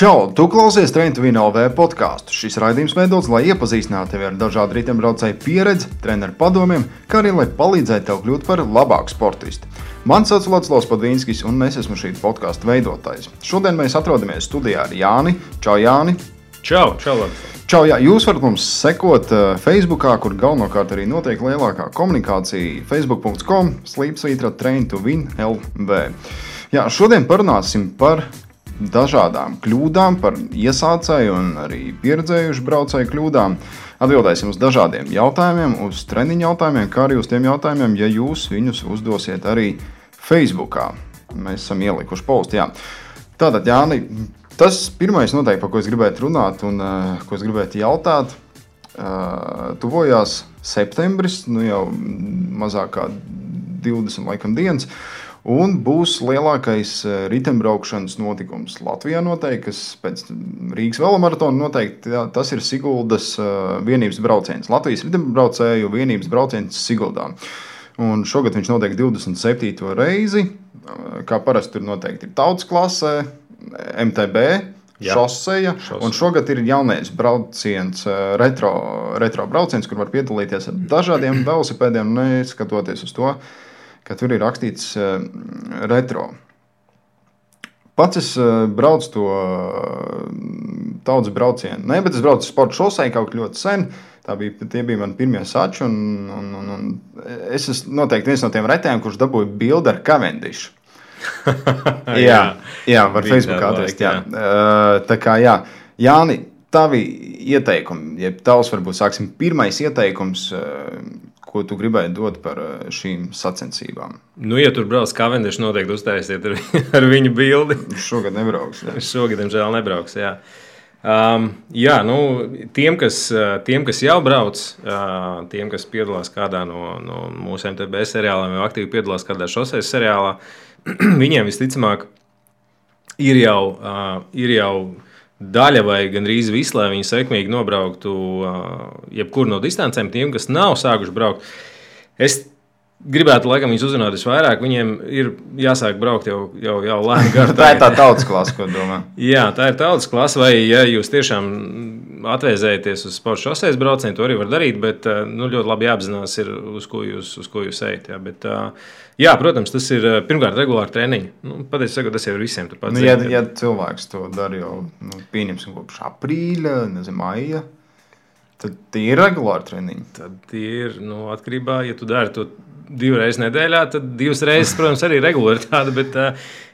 Čau! Tu klausies Trenta Vīnolvē podkāstu. Šis raidījums veidots, lai iepazīstinātu tevi ar dažādu riteņbraucēju pieredzi, treneru padomiem, kā arī lai palīdzētu tev kļūt par labāku sportistu. Mani sauc Latvijas Padvīnskis, un es esmu šī podkāstu veidotājs. Šodien mēs atrodamies studijā ar Jāni. Čau, Jāni! Čau! Čau Latvijas. Čau, jā, jūs varat mums sekot uh, Facebook, kur galvenokārt arī notiek lielākā komunikācija. Facebook.com slīpsvītra train to win LV. Jā, šodien parunāsim par dažādām kļūdām, par iesācēju un arī pieredzējušu braucēju kļūdām. Atbildēsim uz dažādiem jautājumiem, uz treniņu jautājumiem, kā arī uz tiem jautājumiem, ja jūs viņus uzdosiet arī Facebook. Mēs esam ielikuši postu. Jā. Tātad, Jāni, tas pirmais noteikti, par ko es gribētu runāt un uh, ko es gribētu jautāt, uh, tuvojās septembris, nu jau mazāk kā 20 laikam, dienas. Un būs lielākais eh, riteņbraukšanas notikums Latvijā, noteikti, kas pēc Rīgas velomaratona noteikti jā, tas ir Siguldas uh, vienības brauciens. Latvijas riteņbraucēju vienības brauciens Siguldā. Un šogad viņš notiek 27. reizi. Kā parasti tur noteikti ir tautas klasē, MTB. Jā, šoseja, šos. un šogad ir jaunais brauciens, retro, retro brauciens, kur var piedalīties ar dažādiem velosipēdiem, neskatoties uz to, uh, ka tur ir rakstīts uh, retro. Pats es uh, braucu to uh, tautas braucienu. Nē, bet es braucu sporta šosei kaut ļoti sen. Tā bija, tie bija mani pirmie sači. Un, un, un, un es esmu noteikti viens no tiem retiem, kurš dabūja bildi ar Cavendišu. jā, jā, var Facebook atrast. Jā. Jā. Tā kā jā, Jāni, tavi ieteikumi, ja tavs varbūt sāksim pirmais ieteikums, ko tu gribēji dot par eh, šīm sacensībām? Nu, ja tur brauc Cavendish, noteikti uztaisiet ar, ar viņu bildi. Šogad nebrauks. Jā. Šogad, diemžēl, nebrauks. Jā. Um, jā, nu, tiem, kas, eh, tiem, kas jau brauc, uh, tiem, kas piedalās kādā no, no mūsu MTB seriāliem, vai aktīvi piedalās kādā šoseis seriālā, viņiem visticamāk ir jau, uh, ir jau daļa vai gandrīz visu, lai viņi sekmīgi nobrauktu jebkuru no distancēm, tiem, kas nav sākuši braukt. Es gribētu, laikam, viņus uzrunāt visvairāk. Viņiem ir jāsāk braukt jau, jau, jau garā. tā ir tā tautas klase, ko domā. Jā, tā ir tautas klase. Vai ja jūs tiešām atvēzēties uz sporta šoseis braucienu, to arī var darīt, bet nu, ļoti labi jāapzinās, ir, uz, ko jūs, uz ko jūs ejat. Jā. Bet, jā, protams, tas ir pirmkārt regulāri treniņi. Nu, Patiesībā tas jau ir visiem. Nu, ja, ja cilvēks to dara jau nu, pieņemsim kopš aprīļa, nezinu, maija. Tad tie ir regulāri treniņi. Tad ir nu, atkarībā, ja tu dari to divas nedēļā, tad divas reizes, protams, arī regulāri. Bet,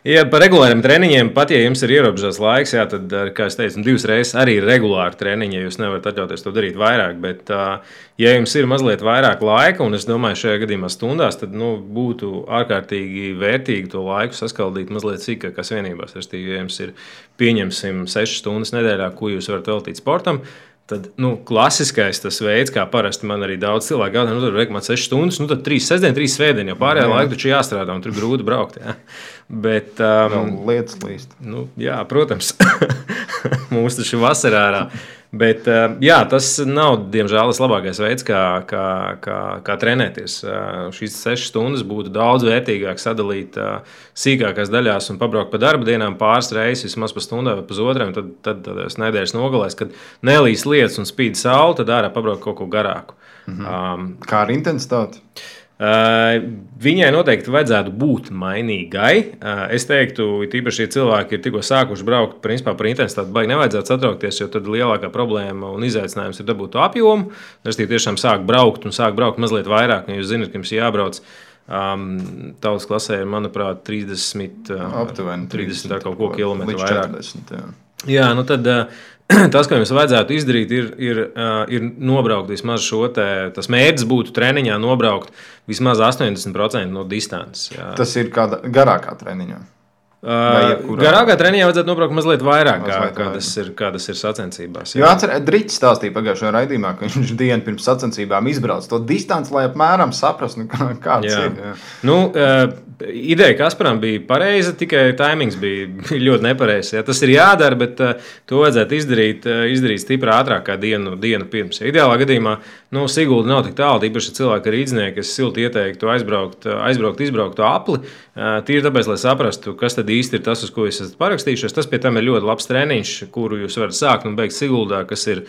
ja par regulāriem treniņiem, pat ja jums ir ierobežots laiks, jā, tad, kā jau teicu, divas reizes arī ir regulāri treniņi, ja jūs nevarat atļauties to darīt vairāk. Bet, ja jums ir mazliet vairāk laika, un es domāju, šajā gadījumā stundās, tad nu, būtu ārkārtīgi vērtīgi to laiku saskaldīt mazliet sīkākās vienībās. Restīvi, ja jums ir pieņemsim 6 stundas nedēļā, ko jūs varat veltīt sportam, Tad nu, klasiskais tas veids, kā parasti man arī daudz cilvēku jautā, nu, tur ir 6 stundas, nu, tad 3 sestdienas, 3 svētdienas, jo pārējā laikā taču jāstrādā un tur grūti braukt. Jā. Bet, um, lietas līst. Nu, jā, protams, mums taču vasarā. Bet, eh, jā, tas nav, diemžēl, tas labākais veids, kā, kā, kā, kā trenēties. Eh, šīs sešas stundas būtu daudz vērtīgāk sadalīt eh, sīkākās daļās un pabraukt pa darba dienām pāris reizes, vismaz pa stundām vai pa otrām. Tad, tad, tad nedēļas nogalēs, kad nelīs lietas un spīd saule, tad ārā pabraukt kaut ko garāku. Mhm. Um, kā ar intensitāti? Uh, viņai noteikti vajadzētu būt mainīgai. Uh, es teiktu, tīpaši, ja cilvēki ir tikko sākuši braukt, principā par intensitāti baigi nevajadzētu satraukties, jo tad lielākā problēma un izaicinājums ir dabūt to apjomu. Es tiešām sāku braukt un sāku braukt mazliet vairāk, jo jūs zināt, ka jums jābrauc. Um, Tautas klasē ir, manuprāt, 30, uh, aptuveni 30, 30 kaut ko kilometru vairāk. 40, jā. jā, nu tad. Uh, tas, ko jums vajadzētu izdarīt, ir, ir, ir nobraukt vismaz šo te. Tas mērķis būtu treniņā nobraukt vismaz 80% no distances. Jā. Tas ir kāda garākā treniņā. Uh, garākā treniņā vajadzētu nobraukt mazliet vairāk, mazliet kā, kā, tas ir, kā tas ir sacensībās. Jā, atcerieties, Drīts stāstīja pagājušajā raidījumā, ka viņš dienu pirms sacensībām izbrauc to distanci, lai apmēram saprastu, nu, kā, kāds jā. ir. Jā. Nu, uh, ideja Kasparam bija pareiza, tikai taimings bija, ļoti nepareizs. Ja. Tas ir jādara, bet uh, to vajadzētu izdarīt, uh, izdarīt stipri ātrāk kā dienu, dienu pirms. Ideālā gadījumā Nu, Sigulda nav tik tālu, īpaši cilvēki ar īdznieki. Es silti ieteiktu aizbraukt, aizbraukt, izbraukt apli. Tīri tāpēc, lai saprastu, kas tad īsti ir tas, uz ko esat parakstījušies. Tas pie tam ir ļoti labs treniņš, kuru jūs varat sākt un beigt Siguldā, kas ir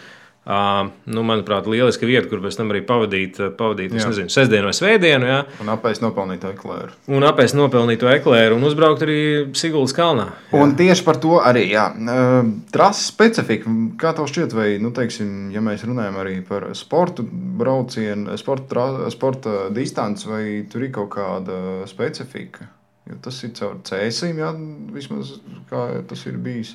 Uh, nu, manuprāt, lieliska vieta, kur pēc tam arī pavadīt, pavadīt nezinu, sestdienu vai svētdienu. Jā. Un apēst nopelnīto eklēru. Un apēst nopelnīto eklēru un uzbraukt arī Siguldas kalnā. Jā. Un tieši par to arī jā. Uh, trases specifika, kā tev šķiet, vai, nu, teiksim, ja mēs runājam arī par sportu braucienu, sporta, sporta distanci, vai tur ir kaut kāda specifika? Jo tas ir caur cēsīm, jā, vismaz kā tas ir bijis.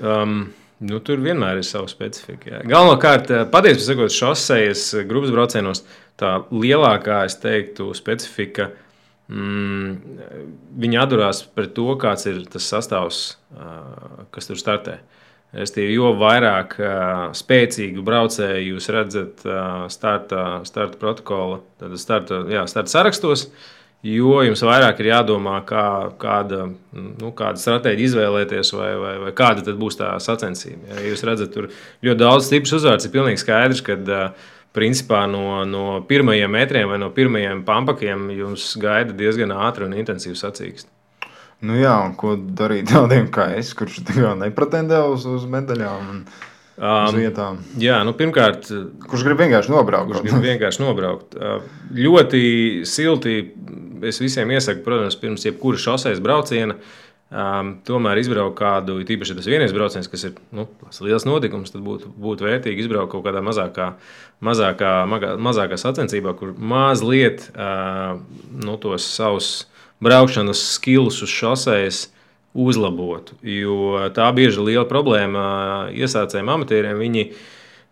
Um, Nu, tur vienmēr ir sava specifika. Galvenokārt, eh, patiesībā sakot, šosejas eh, grupas braucienos, tā lielākā, es teiktu, specifika. Mm, viņi atdurās pret to, kāds ir tas sastāvs, uh, kas tur startē. Restīvi, jo vairāk spēcīgu braucēju jūs redzat starta, starta protokola, tad starta, jā, starta sarakstos, uh, jo jums vairāk ir jādomā, kā, kāda, nu, kāda stratēģija izvēlēties, vai, vai, vai kāda būs tā sacensība. Ja jūs redzat, tur ļoti daudz stiprus uzvārds, ir pilnīgi skaidrs, ka principā no, no pirmajiem metriem vai no pirmajiem pampakiem jums gaida diezgan ātri un intensīvi sacīkst. Nu jā, un ko darīt tādiem kā es, kurš nepretendē uz, uz medaļām? Un... Um. Jā, nu, pirmkārt, kurš grib vienkārši nobraukt? Kurš grib vienkārši nobraukt? Uh, ļoti silti. Es visiem iesaku, protams, pirms jebkuras šoseis brauciena. Um, tomēr izbraukt kādu, tīpaši tas vienais brauciens, kas ir nu, liels notikums, tad būtu, būtu vērtīgi izbraukt kaut kādā mazākā, mazākā, magā, mazākā sacensībā, kur mazliet uh, nu, tos savus braukšanas skilus uz šoseis uzlabotu. Jo tā bieži ir liela problēma iesācējiem amatieriem. Viņi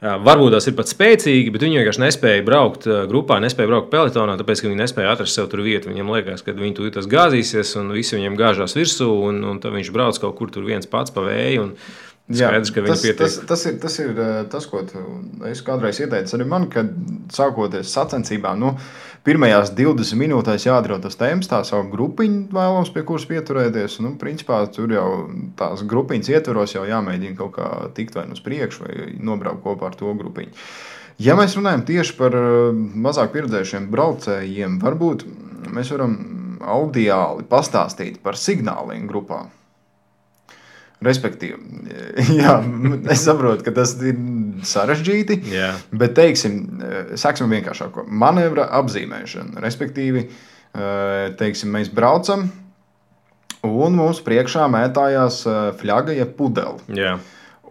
varbūt tās ir pat spēcīgi, bet viņi vienkārši nespēja braukt grupā, nespēja braukt pelotonā, tāpēc ka viņi nespēja atrast sev tur vietu. Viņam liekas, ka viņi tur gāzīsies un visi viņam gāžās virsū, un, un tad viņš brauc kaut kur tur viens pats pa vēju. Skaidrs, Jā, tas, tas, tas, ir, tas ir tas, ko es kādreiz ieteicu arī man, kad sākoties sacensībām. Nu, pirmajās 20 minūtēs jāatrod tas temps, tā savu grupiņu vēlams, pie kuras pieturēties. Nu, principā tur jau tās grupiņas ietvaros jau jāmēģina kaut kā tikt vai nu uz priekšu, vai nobraukt kopā ar to grupiņu. Ja mēs runājam tieši par eh, mazāk pieredzējušiem braucējiem, varbūt mēs varam audiāli pastāstīt par signāliem grupām. Respektīvi, jā, es saprotu, ka tas ir sarežģīti. Jā. Bet, teiksim, sāksim vienkāršāk. Manevra apzīmēšana. Respektīvi, teiksim, mēs braucam, un mums priekšā mētājās flaga, jeb pudele. Jā.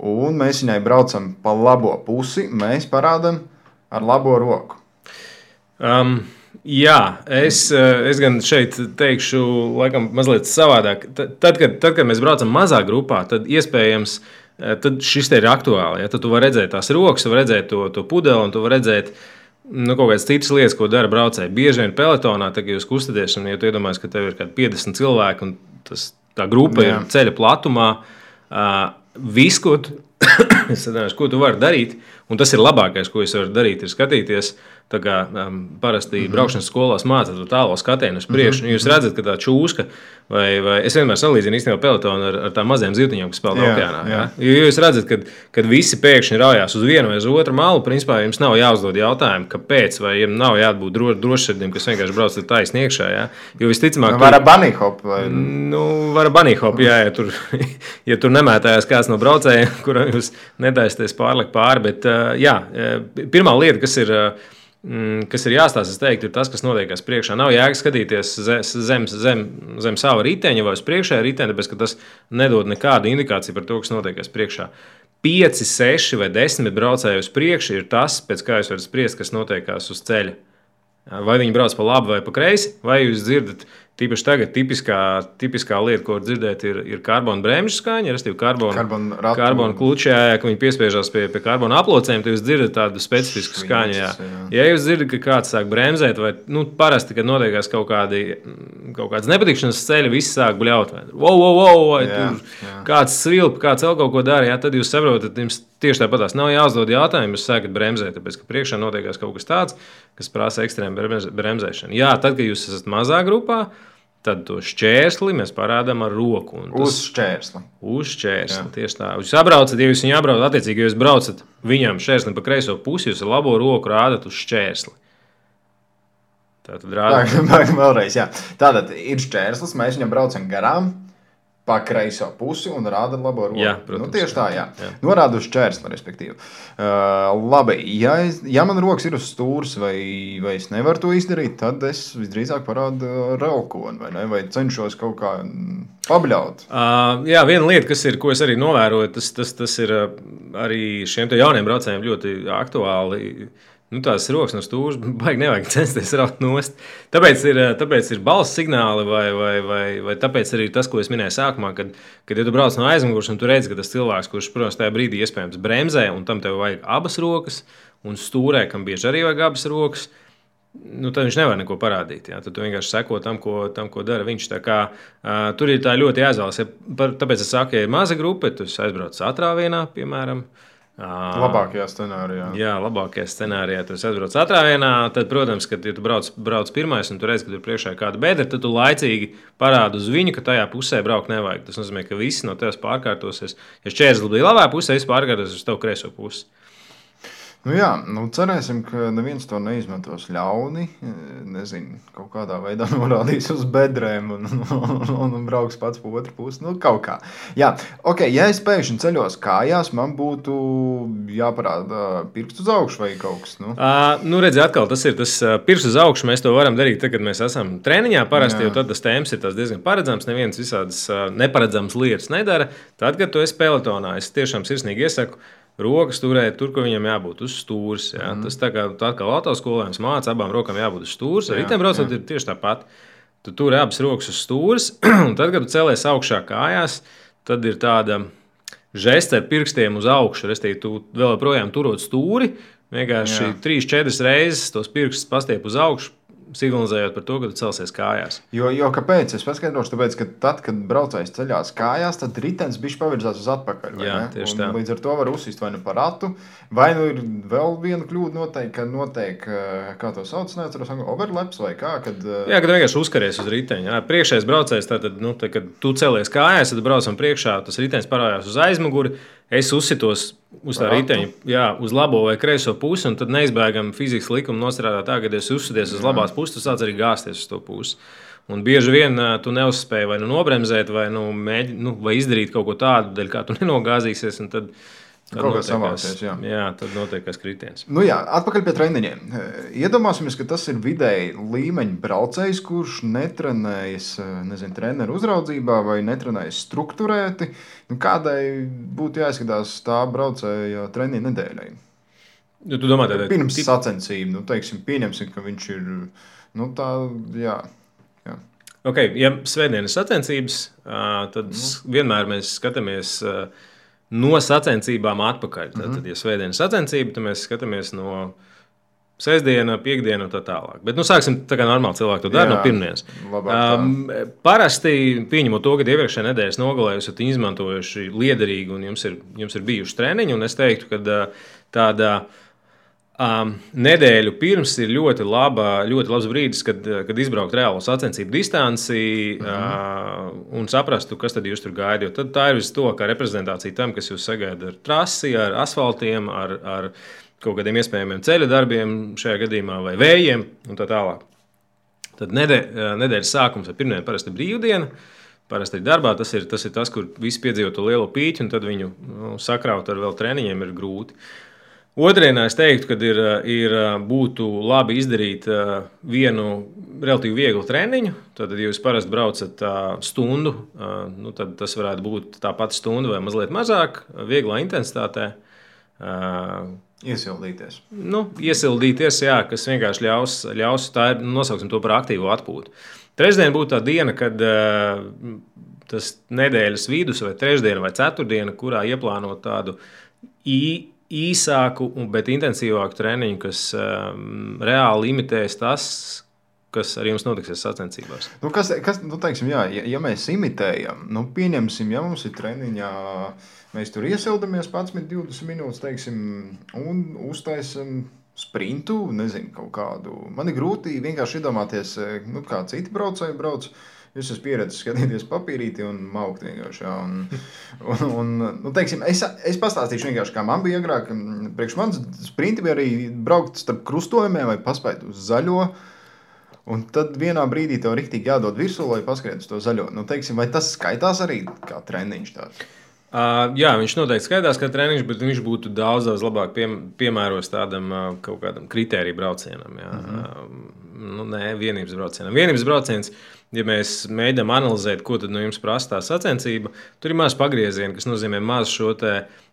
Un mēs viņai braucam pa labo pusi, mēs parādām ar labo roku. Um. Jā, es, eh, es gan šeit teikšu, laikam, mazliet savādāk. Tad, kad, tad, kad mēs braucam mazā grupā, tad iespējams eh, tad šis te ir aktuāli. Ja? Tad tu vari redzēt tās rokas, var redzēt to, to pudeli un tu vari redzēt nu, kaut kādas citas lietas, ko dara braucēji. Bieži vien pelotonā, tad, kad jūs kustaties, un ja tu iedomājies, ka tev ir kaut kādi 50 cilvēki un tas, tā grupa Jā. ir ceļa platumā, uh, viss, ko tu, ko tu vari darīt, un tas ir labākais, ko jūs varat darīt, ir skatīties. Tā kā um, parasti mm -hmm. braukšanas skolās mācās to tālo skatienu uz priekšu. Mm -hmm. Jūs redzat, ka tā čūska, vai, vai es vienmēr salīdzinu īstenībā pelotonu ar, ar tām mazām zivtiņām, kas spēlē okeānā. Jā. Jo jūs redzat, ka kad visi pēkšņi raujās uz vienu vai uz otru malu, principā jums nav jāuzdod jautājumu, kāpēc, vai jums nav jābūt dro, drošsirdīm, kas vienkārši brauc taisni iekšā. Ja? Jo visticamāk, nu, var bunny hop. Vai... Nu, var bunny hop, jā, ja tur, ja tur nemētājās kāds no braucējiem, kuram jūs netaisties pārlikt pāri. Bet, jā, pirmā lieta, kas ir Mm, kas ir jāstāsta, es teiktu, ir tas, kas notiekās priekšā. Nav jēga skatīties zem, zem, zem sava riteņa vai uz priekšējā riteņa, ka tas nedod nekādu indikāciju par to, kas notiekās priekšā. 5, 6 vai 10 braucēji uz priekšu ir tas, pēc kā jūs varat spriest, kas notiekās uz ceļa. Vai viņi brauc pa labi vai pa kreisi, vai jūs dzirdat Tīpaši tagad tipiskā, tipiskā lieta, ko dzirdēt, ir, ir karbona bremžu skaņa, respektīvi karbona, karbona, karbona klučā, ja viņi piespiežās pie, pie karbona aplocēm, tad jūs dzirdat tādu specifisku skaņu. Jā. Jā. Ja jūs dzirdat, ka kāds sāk bremzēt, vai nu, parasti, kad notiekās kaut, kādi, kaut kādas nepatikšanas ceļi, visi sāk bļaut. Vai, wow, wow, wow, vai jā, tur jā. kāds svilp, kāds vēl kaut ko dara, jā, tad jūs saprotat, jums tieši tāpat tās nav jāuzdod jautājumu, jūs sākat bremzēt, tāpēc ka priekšā notiekās kaut kas tāds, kas prasa ekstrēmu bremzēšanu. Jā, tad, kad jūs esat mazā grupā, tad to šķērsli mēs parādām ar roku. un Uz Tas, šķērsli. uz šķērsli. Tieši tā. Jūs apbraucat, ja jūs viņu apbraucat, attiecīgi, ja jūs braucat viņam šķērsli pa kreiso pusi, jūs ar labo roku rādat uz šķērsli. Tā tad Tā rāda. ir vēlreiz. Jā. Tātad ir šķērslis, mēs viņam braucam garām. Pa kreiso pusi un rāda labo roku. Jā, nu, protams, tieši tā, jā. jā. Norāda uz šķērsli, respektīvi. Uh, labi, ja, es, ja man rokas ir uz stūres, vai, vai es nevaru to izdarīt, tad es visdrīzāk parādu relkoni, vai, ne? vai cenšos kaut kā mm, pabļaut. Uh, jā, viena lieta, kas ir, ko es arī novēroju, tas, tas, tas ir uh, arī šiem jauniem braucējiem ļoti aktuāli. Nu, tās rokas no stūres baigi nevajag censties raut nost. Tāpēc ir, uh, tāpēc ir balss signāli, vai, vai, vai, vai tāpēc arī tas, ko es minēju sākumā, kad, kad ja tu brauc no aizmugures un tu redz, ka tas cilvēks, kurš, protams, tajā brīdī iespējams bremzē, un tam tev vajag abas rokas, un stūrē, kam bieži arī vajag abas rokas, nu, tad viņš nevar neko parādīt. Jā. Tad vienkārši seko tam, ko, tam, ko dara viņš. Kā, uh, tur ir tā ļoti jāizvēlas. Ja, par, tāpēc es saku, ja ir maza grupa, tu aizbrauc atrāvienā, piemēram. Uh, Labākajā scenārijā. Jā, labākajā scenārijā tu aizbrauc atrāvienā. Tad, protams, kad ja tu brauc, brauc pirmais un tu redz, ka tur priekšā ir kāda bedra, tad tu laicīgi parādi uz viņu, ka tajā pusē braukt nevajag. Tas nozīmē, ka visi no tevis pārkārtosies. Ja šķērslis bija labā pusē, es pārkārtos uz tavu kreiso pusi. Nu, jā, nu, cerēsim, ka neviens to neizmantos ļauni. Nezinu, kaut kādā veidā norādīs uz bedrēm un, un, un, un brauks pats pa otru pusi. Nu, kaut kā. Jā, ok, ja es pēkšņi ceļos kājās, man būtu jāparāda pirksts uz augšu vai kaut kas. Nu. Uh, nu, redziet, atkal tas ir tas pirksts uz augšu. Mēs to varam darīt, tad, kad mēs esam treniņā. Parasti jau tad tas tēmas ir diezgan paredzams. Neviens visādas neparedzamas lietas nedara. Tad, kad tu esi pelotonā, es tiešām sirsnīgi iesaku. Rokas turēt tur, kur viņam jābūt uz stūres. Jā. Mm. Tas tā kā, tā kā autoskolēns mācās, abām rokām jābūt uz stūres. Ar rītiem braucot, ir tieši tāpat. Tu tur abas rokas uz stūres, un tad, kad tu cēlies augšā kājās, tad ir tāda žesta ar pirkstiem uz augšu. Restīvi, tu vēl joprojām turot stūri, vienkārši Jā. trīs, četras reizes tos pirkstus pastiep uz augšu, signalizējot par to, ka tu celsies kājās. Jo, jo kāpēc? Es paskaidrošu, tāpēc, ka tad, kad braucējs ceļās kājās, tad ritenis bija pavirzās uz atpakaļ. Jā, tieši tā. Līdz ar to var uzsist vai nu par ratu, vai nu ir vēl viena kļūda, noteikti, ka notiek, eh, kā to sauc, neatceros, overlaps vai kā. Kad, eh, Jā, kad vienkārši uzkaries uz riteņa. Priekšējais braucējs, tad, nu, tad, kad tu celies kājās, tad braucam priekšā, tas ritenis parādās uz aizmuguri. Es uzsitos uz tā riteņa, jā, uz labo vai kreiso pusi, un tad neizbēgami fizikas likuma nostrādā tā, ka, ja es uzsities uz labās puses, tu sāc arī gāzties uz to pusi. Un bieži vien ā, tu neuzspēji vai nu nobremzēt, vai, nu, mēģi, nu, vai izdarīt kaut ko tādu, dēļ kā tu nenogāzīsies. Tad, tad Kaut notiekās- savācies, jā. jā, tad notiekās kritiens. Nu jā, atpakaļ pie treniņiem. Iedomāsimies, ka tas ir vidēji līmeņa braucējs, kurš netrenējas nezinu, treneru uzraudzībā vai netrenējas struktūrēti. Nu, kādai būtu jāizskatās tā braucēja treniņa nedēļai? Nu, tu domā, tādā Pirms sacensībām, nu, teiksim, pieņemsim, ka viņš ir nu, tā, jā. jā. Okay, ja svētdienas sacensības, tad Mhm. vienmēr mēs skatāmies ā, no sacensībām atpakaļ. Tad, Mhm. tad ja svētdienas sacensība, tad mēs skatāmies no sestdienas, piekdienas un tā tālāk. Bet nu, sāksim tā kā normāli cilvēki to dara no pirmdienas. Um, parasti, pieņemot to, ka iepriekšējā nedēļas nogalē esat izmantojuši liederīgi un jums ir, jums ir bijuši treniņi, un es teiktu, ka ā, tāda Um, nedēļu pirms ir ļoti, laba, ļoti labs brīdis, kad, kad izbraukt reālo sacensību distanci Mhm. uh, un saprastu, kas tad jūs tur gaida. Tad tā ir viss to, kā reprezentācija tam, kas jūs sagaida ar trasi, ar asfaltiem, ar, ar kaut kādiem iespējamiem ceļu darbiem, šajā gadījumā, vai vējiem un tā tālāk. Tad nedē, nedēļas sākums ir pirmdiena, parasti brīvdiena. Parasti ir darbā, tas ir, tas ir tas, kur visi piedzīvo to lielo pīķi, un tad viņu nu, sakraut ar vēl treniņiem ir grūti. Otradienā es teiktu, ka ir, ir būtu labi izdarīt vienu relatīvi vieglu treniņu. Tad, ja jūs parasti braucat stundu, nu, tad tas varētu būt tā pati stunda vai mazliet mazāk, vieglā intensitātē. Iesildīties. nu, iesildīties, jā, kas vienkārši ļaus, ļaus tā ir, nosauksim to par aktīvu atpūtu. Trešdien būtu tā diena, kad tas nedēļas vidus, vai trešdiena, vai ceturtdiena, kurā ieplānot tādu ī, īsāku, bet intensīvāku treniņu, kas um, reāli imitēs tas, kas ar jums notiksies sacensībās. Nu, kas, kas nu, teiksim, jā, ja, ja mēs imitējam, nu, pieņemsim, ja mums ir treniņā, mēs tur iesildamies 11, 20 minūtes, teiksim, un uztaisam sprintu, nezinu, kaut kādu. Man ir grūti vienkārši iedomāties, nu, kā citi braucēji brauc. Es esmu pieredzējis skatīties papīrīti un maukt vienkārši. Jā, un, un, un, nu, teiksim, es, es pastāstīšu vienkārši, kā man bija agrāk. Priekš manis sprinti bija arī braukt starp krustojumiem vai paspēt uz zaļo. Un tad vienā brīdī tev rīktīgi jādod virsū, lai paskrietu uz to zaļo. Nu, teiksim, vai tas skaitās arī kā treniņš tāds? Uh, jā, viņš noteikti skaidrs, ka treniņš, bet viņš būtu daudz, daudz labāk pie, piemērots tādam uh, kaut kādam kritēriju braucienam. Jā. Mm -hmm. uh, nu, nē, vienības braucienam. Vienības brauciens, ja mēs mēģinām analizēt, ko no jums prasa tā sacensība, tur ir maz pagrieziena, kas nozīmē maz šo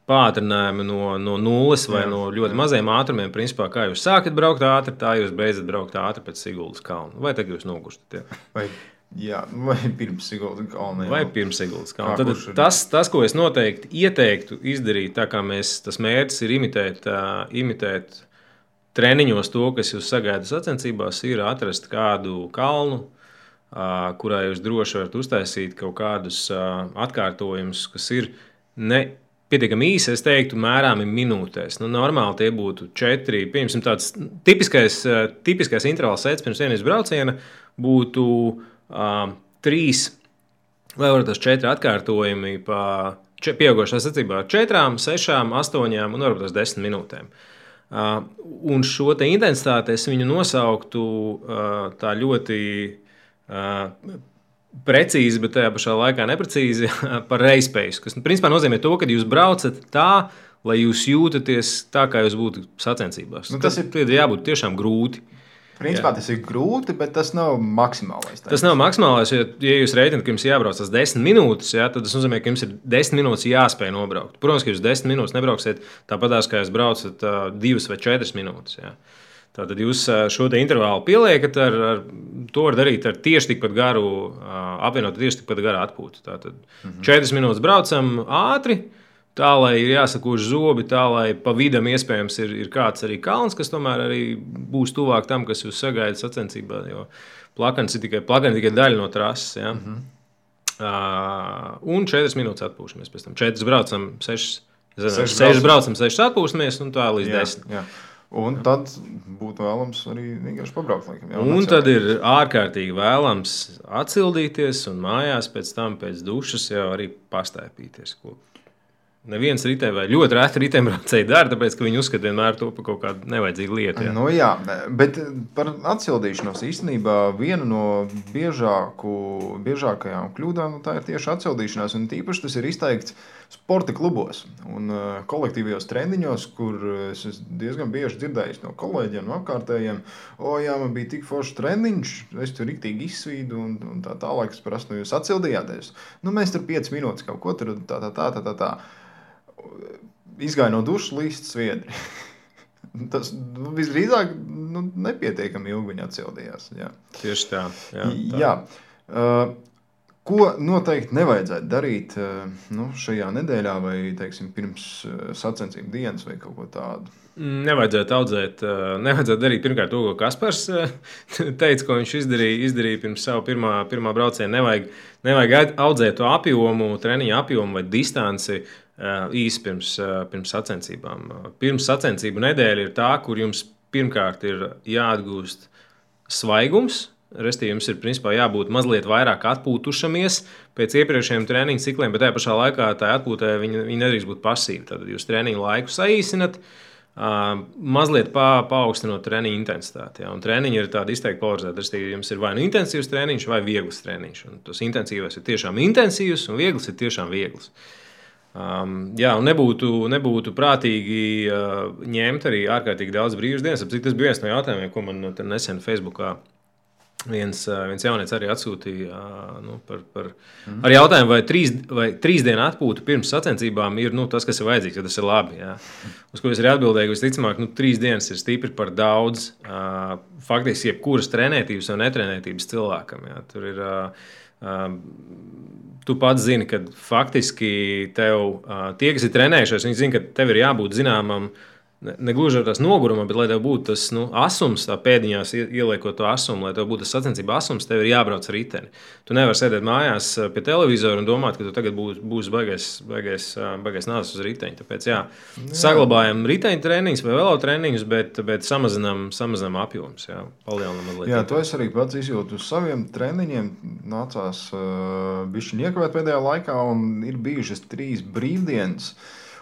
pātrinājumu no, no nulles vai jā, no ļoti jā. maziem ātrumiem. Principā, kā jūs sākat braukt ātri, tā jūs beidzat braukt ātri pēc Siguldas kalna. Vai tagad jūs noguršat? Jā, vai pirms Siguldas kalna. Vai pirms Siguldas kalna. Tad tas, tas, ko es noteikti ieteiktu izdarīt, tā kā mēs, tas mērķis ir imitēt, uh, imitēt treniņos to, kas jūs sagaidat sacensībās, ir atrast kādu kalnu, uh, kurā jūs droši varat uztaisīt kaut kādus atkārtojumus, kas ir ne pietiekami īsi, es teiktu, mērāmi minūtēs. Nu, normāli tie būtu četri. Piemēram, tāds tipiskais, tipiskais intervāls sēdes pirms vienas brauciena būtu uh, trīs vai varbūt tas četri atkārtojumi pa pieaugušā sacībā ar četrām, sešām, astoņām un varbūt tas desmit minūtēm. Uh, un šo intensitāti es viņu nosauktu uh, tā ļoti uh, precīzi, bet tajā pašā laikā neprecīzi par reizspēju. Tas principā nozīmē to, ka jūs braucat tā, lai jūs jūtaties tā, kā jūs būtu sacensībās. Nu, tas tas ir jābūt tiešām grūti. Principā jā. tas ir grūti, bet tas nav maksimālais. Tas nav maksimālais. Jo, ja jūs rēķināt, ka jums jābrauc tas desmit minūtes, jā, tad tas nozīmē, ka jums ir desmit minūtes jāspēj nobraukt. Protams, ka jūs desmit minūtes nebrauksiet tāpatās, kā jūs braucat uh, divas vai četras minūtes. Jā. Tātad jūs šo intervālu pieliekat, ar, ar to var darīt ar tieši tikpat garu, apvienot tieši tikpat garu atpūtu. Tātad mm -hmm. četras minūtes braucam ātri, tā lai ir jāsakūž zobi, tā lai pa vidam iespējams ir, ir kāds arī kalns, kas tomēr arī būs tuvāk tam, kas jūs sagaidat sacensībā. Jo plakans ir tikai, plakani, tikai daļa no trases. Ja? Mm -hmm. uh, un četras minūtes atpūšamies pēc tam. Četras braucam, sešas. Sešas, sešas braucam, sešas atpūšamies, un tā līdz jā, desmit. Jā. Un tad būtu vēlams arī vienkārši pabraukt. Laikam, jā, un tad ir ārkārtīgi vēlams atsildīties, un mājās pēc tam, pēc dušas, jau arī pastēpīties. Ko Neviens ritē vai ļoti reti riteņbraucēji dara, tāpēc ka viņi uzskata vienmēr to par kaut kādu nevajadzīgu lietu. Jā. Nu, jā, bet par atsildīšanos īstenībā viena no biežāku, biežākajām kļūdām nu, ir tieši atsildīšanās. Un tīpaši tas ir izteikts sporta klubos un uh, kolektīvajos treniņos, kur es diezgan bieži dzirdēju no kolēģiem, no apkārtējiem, o, jā, man bija tik foršs treniņš, es tur rīktīgi izsvīdu un, un tā tālāk. Es prasu, nu, jūs atsildījāties. Nu, mēs tur 5 minūtes kaut ko tur tā, tā, tā, tā. tā, tā izgāja no dušas līdz sviedri. Tas nu, visdrīzāk nu, nepietiekami ilgi viņa atsildījās. Jā. Tieši tā. Jā, tā. jā. Uh, Ko noteikti nevajadzētu darīt uh, nu, šajā nedēļā, vai teiksim, pirms uh, sacensību dienas, vai kaut ko tādu? Nevajadzētu audzēt, uh, nevajadzētu darīt pirmkārt to, ko Kaspars teica, ko viņš izdarīja, izdarīja pirms sava pirmā, pirmā brauciena. Nevajag, nevajag audzēt to apjomu, treniņu apjomu vai distanci īsi pirms, pirms sacensībām. Pirms sacensību nedēļa ir tā, kur jums pirmkārt ir jāatgūst svaigums. Restīvi jums ir principā, jābūt mazliet vairāk atpūtušamies pēc iepriekšējiem treniņu cikliem, bet tajā pašā laikā tā atpūtē viņa, viņa nedrīkst būt pasīva. Tad jūs treniņu laiku saīsināt, uh, mazliet pa, paaugstinot treniņu intensitāti. Ja? Treniņi ir tādi izteikti polarizēti. Restīvi jums ir vai nu intensīvs treniņš, vai viegls treniņš. Un tas intensīvs ir tiešām intensīvs, un viegls ir tiešām viegls. Um, jā, un nebūtu, nebūtu prātīgi uh, ņemt arī ārkārtīgi daudz brīvas dienas. Cik tas bija viens no jautājumiem, ko man nesen Facebookā viens, uh, viens jaunietis arī atsūtīja uh, nu, par, par mm. ar jautājumu, vai trīs, vai trīs dienu atpūta pirms sacensībām ir nu, tas, kas ir vajadzīgs, ja tas ir labi. Jā. Uz ko es arī atbildēju, visticamāk, nu, trīs dienas ir stipri par daudz. Uh, faktiski, jebkuras trenētības vai netrenētības cilvēkam. Jā. Tur ir. Uh, uh, tu pats zini, ka faktiski tev, tie, kas ir trenējušies, viņi zina, ka tev ir jābūt zināmam negluži ar tās nogurumā, bet lai tev būtu tas nu, asums, tā pēdiņās ieliekot to asumu, lai tev būtu tas sacensību asums, tev ir jābrauc ar riteni. Tu nevari sēdēt mājās pie televizora un domāt, ka tu tagad būs, būs baigais, baigais, baigais nācis uz riteņa. Tāpēc jā, jā. saglabājam riteņa treniņus vai velo treniņus, bet, bet samazinām, samazinām apjomus. Jā, palielinām mazliet. Jā, to es arī pats izjūtu uz saviem treniņiem. Nācās uh, bišķiņi iekavēt pēdējā laikā un ir bijušas trīs brīvdienas.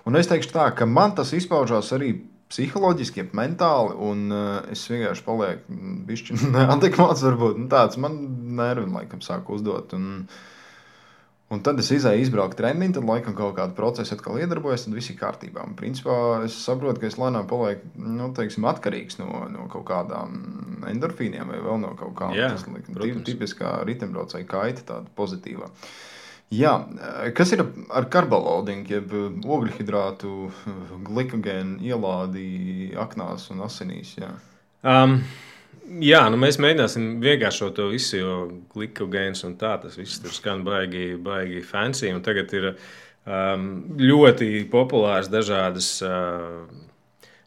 Un es teikšu tā, ka man tas izpaužās arī psiholoģiski, mentāli, un uh, es vienkārši palieku bišķi neadekvāts. Varbūt nu, tāds man nervi laikam sāk uzdot. Un, un tad es izēju izbraukt treniņu, tad laikam kaut kāda procesa atkal iedarbojos, tad viss ir kārtībā. Un, principā es saprotu, ka es lēnām palieku nu, teiksim, atkarīgs no, no kaut kādām endorfīniem vai vēl no kaut kā tāda tipiskā ritembraucēja kaita, tāda pozitīva. Uh, Jā, kas ir ar karbaloidiem, jeb ogļhidrātu, glikogēnu ielādi aknās un asinīs? Jā, um, jā nu mēs mēģināsim vienkāršot to visu, jo glikogēns un tā tas viss tur skan baigi, baigi fancy. Tagad ir um, ļoti populārs dažādas. Uh,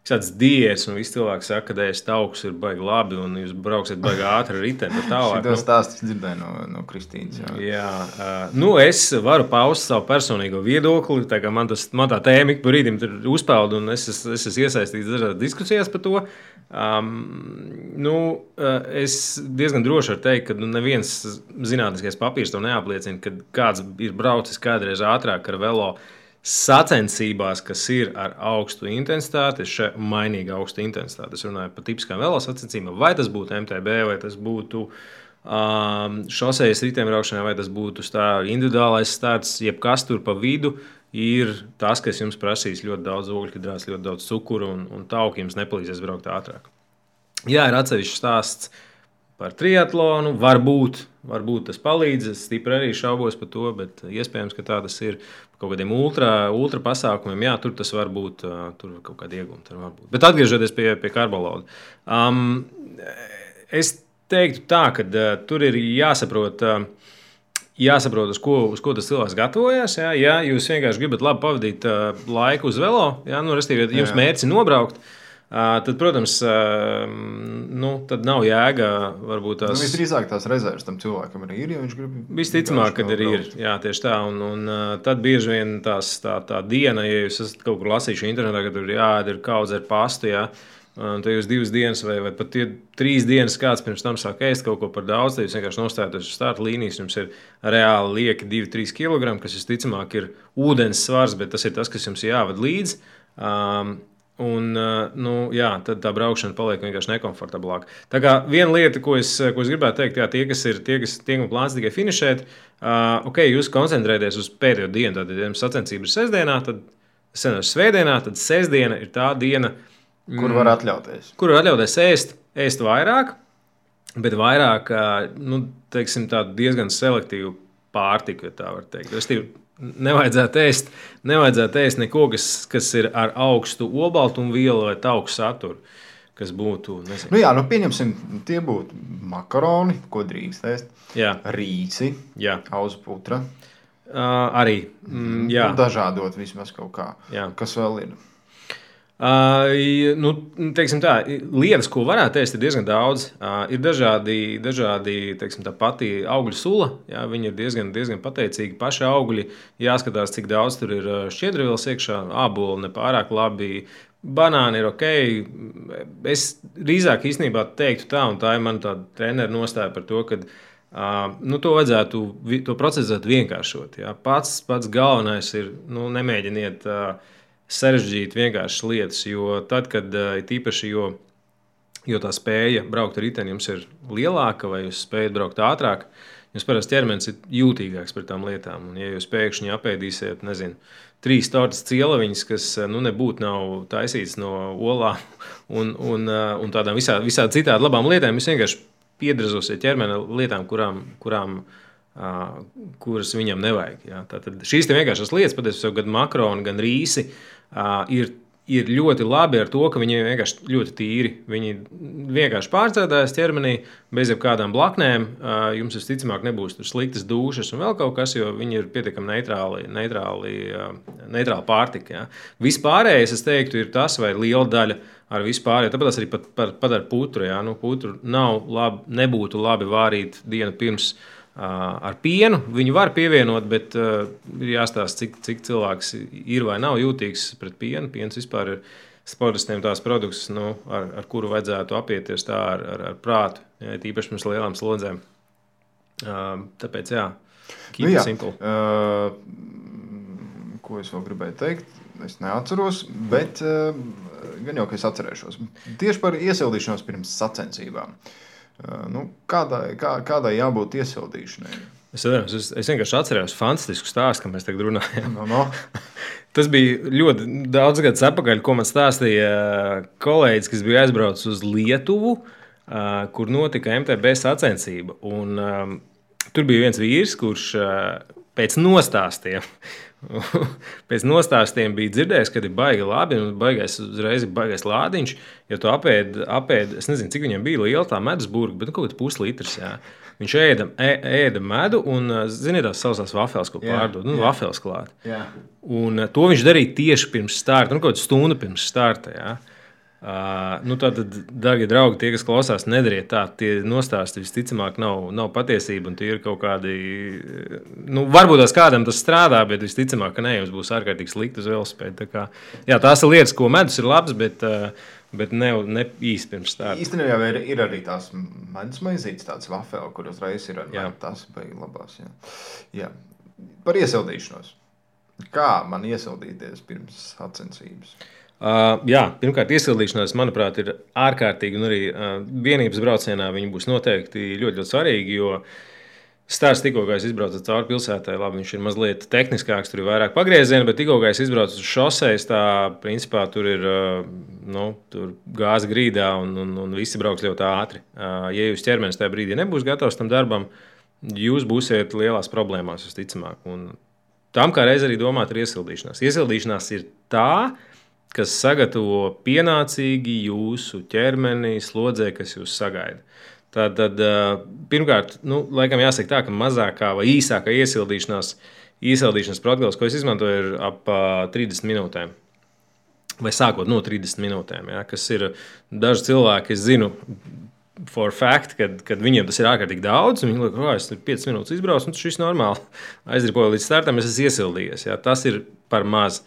visādas diētas, un visi cilvēki saka, ka ēst augsts ir baigi labi, un jūs brauksiet baigi ātri riteni. Tas nu, stāsts dzirdēju no, no Kristīnas. Jā, jā uh, nu es varu paust savu personīgo viedokli. Tā man, tas, man tā tēma ik pa brīdim ir uzpeld, un es, es, es esmu iesaistīts dažādās diskusijās par to. Um, nu, uh, es diezgan droši varu teikt, ka nu, neviens zinātniskais papīrs to neapliecina, ka kāds ir braucis kādreiz ātrāk ar velosipēdu sacensībās, kas ir ar augstu intensitāti, šeit mainīgi augstu intensitāti. Es runāju par tipiskām velosacensībām, vai tas būtu MTB, vai tas būtu um, šosejas riteņbraukšanai, vai tas būtu tā individuālais starts, jebkas tur pa vidu. Ir tas, kas jums prasīs ļoti daudz ogļu, ļoti daudz cukuru un, un tauku, jums nepalīdzēs braukt ātrāk. Jā, ir atsevišķs stāsts par triatlonu. Varbūt, varbūt tas palīdz. Es stipri arī šaubos par to, bet iespējams, ka tā tas ir kaut kādiem ultra, ultra pasākumiem, jā, tur tas var būt, tur kaut kāda iegūta. Bet atgriežoties pie, pie karboloda, um, es teiktu tā, ka uh, tur ir jāsaprot. Uh, Jāsaprot, uz ko, uz ko tas cilvēks gatavojas. Jā, ja jūs vienkārši gribat labi pavadīt uh, laiku uz velo, jā, nu, restīvi, jums mērķis ir nobraukt, uh, Tad, protams, nu, tad nav jēga. Tās nu, visdrīzāk tās rezerves tam cilvēkam arī ir. Ja viņš grib visticamāk, ka arī ir. Jā, tieši tā. Un, un tad bieži vien tās, tā, tā diena, ja jūs esat kaut kur lasījuši internetā, ka tur jāēd kaudz ar pastu. Jā, Un tad jūs divas dienas, vai, vai pat trīs dienas, kāds pirms tam sāk ēst kaut ko par daudz, tad jūs vienkārši nostājaties uz starta līnijas. Jums ir reāli lieki 2-3 kg, kas visticamāk ir ūdens svars, bet tas ir tas, kas jums jāved līdzi. Um, Un, nu, jā, tad tā braukšana paliek vienkārši nekomfortablāka. Tā kā viena lieta, ko es, ko es gribētu teikt, jā, tie, kas ir tie, kas tiek plānots tikai finišēt, uh, ok, jūs koncentrēties uz pēdējo dienu. Tad, ja jums sacensības ir sestdienā, tad senās svētdienā, tad sestdiena ir tā diena, mm, kur var atļauties. Kur var atļauties ēst, ēst vairāk, bet vairāk, uh, nu, teiksim, diezgan selektīvu pārtiku, ja tā var teikt. Restīvi, Nevajadzētu ēst, nevajadzētu ēst neko, kas, kas ir ar augstu obaltumvielu vai tauku saturu. Kas būtu. Nezinu. Nu jā, nu pieņemsim, tie būtu makaroni, ko drīkst ēst. Jā. Rīci, jā. auzputra. Uh, arī. Mm, jā. Nu, dažādot vismaz kaut kā. Jā. Kas vēl ir? Uh, nu, tā, lietas, ko varētu ēst, ir diezgan daudz. Uh, ir dažādi, dažādi teiksim, tā pati augļu sula. Jā, viņi ir diezgan, diezgan pateicīgi. Paši augļi jāskatās, cik daudz tur ir šķiedrvielas iekšā. Āboli nepārāk labi. Banāni ir ok. Es drīzāk īstenībā teiktu tā, un tā ir mana treneru nostāja par to, ka uh, nu, to vajadzētu to procesu vienkāršot. Jā. Pats, pats galvenais ir nu, nemēģiniet. Uh, sarežģīt vienkāršas lietas. Jo tad, kad eh, īpaši jo, jo tā spēja braukt ar riteni jums ir lielāka, vai jūs spējat braukt ātrāk, jums parasti ķermenis ir jūtīgāks pret tām lietām. Un, ja jūs pēkšņi apēdīsiet, nezinu, trīs tortas cielaviņas, kas nu, nebūtu taisītas no olām un, un, un tādām visām visā citādi labām lietām, jūs vienkārši piedrazosiet ķermeni lietām, kurām, kurām uh, kuras viņam nevajag. Ja? Tātad šīs vienkāršas lietas, patiesībā gan makroni, gan rīsi, uh, ir ir ļoti labi ar to, ka viņi vienkārši ļoti tīri. Viņi vienkārši pārcēlās ķermenī, bez jebkādām blaknēm. Jums visticamāk nebūs sliktas dušas un vēl kaut kas, jo viņi ir pietiekami neitrāli, neitrāli, neitrāli pārtika. Ja. Vispārējais, es teiktu, ir tas, vai liela daļa ar vispār. Tāpēc arī pat, pat, pat ar putru. Ja. Nu, putru nav labi, nebūtu labi vārīt dienu pirms. Uh, ar pienu. Viņu var pievienot, bet uh, ir jāstāsta, cik, cik cilvēks ir vai nav jūtīgs pret pienu. Piens vispār ir sportistiem tās produkts, nu, ar, ar kuru vajadzētu apieties tā ar, ar, ar prātu, ja, īpaši pirms lielām slodzēm. Uh, tāpēc, jā, nu, jā. Uh, ko es vēl gribēju teikt? Es neatceros, bet uh, gan jau, ka es atcerēšos. Tieši par iesildīšanos pirms sacensībām. Uh, Nu, kādai, kā, kādai jābūt iesildīšanai? Es, es, es vienkārši atceros fantastisku stāstu, mēs tagad runājam. No, no. Tas bija ļoti daudz gadus atpakaļ, ko man stāstīja kolēģis, kas bija aizbraucis uz Lietuvu, kur notika MTB sacensība. Un, um, tur bija viens vīrs, kurš pēc nostāstiem Pēc nostāstiem bija dzirdējis, ka ir baigi labi, un baigais uzreiz baigais lādiņš. Ja tu apēdi, apēd, es nezinu, cik viņam bija liela tā medus burbuļa, bet nu, kaut kāds puslitrs. Jā. Viņš ēda, ēda medu un, ziniet, tās sausās vafels, ko pārdod. Nu, vafels klāt. Jā. Un to viņš darīja tieši pirms starta, nu, kaut kādu stundu pirms starta. Jā. Uh, nu, tātad, darbie draugi, tie, kas klausās, nedariet tā. Tie nostāsti visticamāk nav, nav patiesība. Tie ir kaut kādi. Nu, varbūt tās kādam tas strādā, bet visticamāk, ka nē, jums būs ārkārtīgi slikti uz velospēdu. Tā kā, jā, tās ir lietas, ko medus ir labs, bet, uh, bet ne, ne īsti pirms tam. Īstenībā ir, ir arī tās medus maizītes, tādas wafeli, kur uzreiz ir arī tās beigas labās. Jā. Jā. Par iesildīšanos. Kā man iesildīties pirms sacensības? Uh, jā, pirmkārt, iesildīšanās, manuprāt, ir ārkārtīgi, un arī uh, vienības braucienā viņi būs noteikti ļoti, ļoti svarīgi. Jo stāsts tikko, kad es izbraucu cauri pilsētai, labi, viņš ir mazliet tehniskāks, tur ir vairāk pagriezieni, bet tikko, kad es izbraucu uz šoseis, tā principā tur ir uh, nu, tur gāze grīdā un, un, un visi brauks ļoti ātri. Uh, ja jūs ķermenis tajā brīdī nebūs gatavs tam darbam, jūs būsiet lielās problēmās, visticamāk. Un tam kā reiz arī domāt ir iesildīšanās. Iesildīšanās ir tā, kas sagatavo pienācīgi jūsu ķermeni slodzē, kas jūs sagaida. Tad, tad pirmkārt, nu, laikam jāsaka tā, ka mazākā vai īsākā iesildīšanās, iesildīšanas protokols, ko es izmantoju, ir ap 30 minūtēm. Vai sākot no 30 minūtēm, ja, kas ir daži cilvēki, es zinu, for fact, kad, kad viņiem tas ir ārkārtīgi daudz. Viņi liekas, ka es tur 5 minūtes izbraucu, un tas viss normāli. Aizripoju līdz startam, es esmu iesildījies. Ja, tas ir par maz.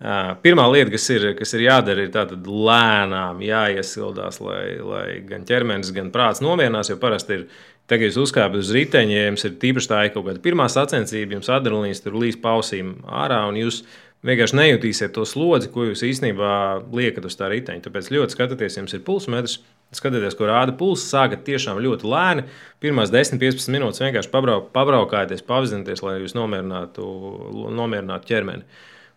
Uh, Pirmā lieta, kas ir, kas ir jādara, ir tātad lēnām jāiesildās, lai, lai gan ķermenis, gan prāts nomierinās. Jo parasti ir, tagad jūs uzkāpjat uz riteņa, ja jums ir tīpaši tā ir kaut kāda pirmā sacensība, jums adrenalīns tur līdz pausīm ārā, un jūs vienkārši nejutīsiet to slodzi, ko jūs īstenībā liekat uz tā riteņa. Tāpēc ļoti skatieties, jums ir pulsmetrs. Skatieties, ko rāda pulss, sākat tiešām ļoti lēni. Pirmās 10-15 minūtes vienkārši pabrauk, pabraukājieties, pavizināties, lai jūs nomierinātu, nomierinātu ķermeni.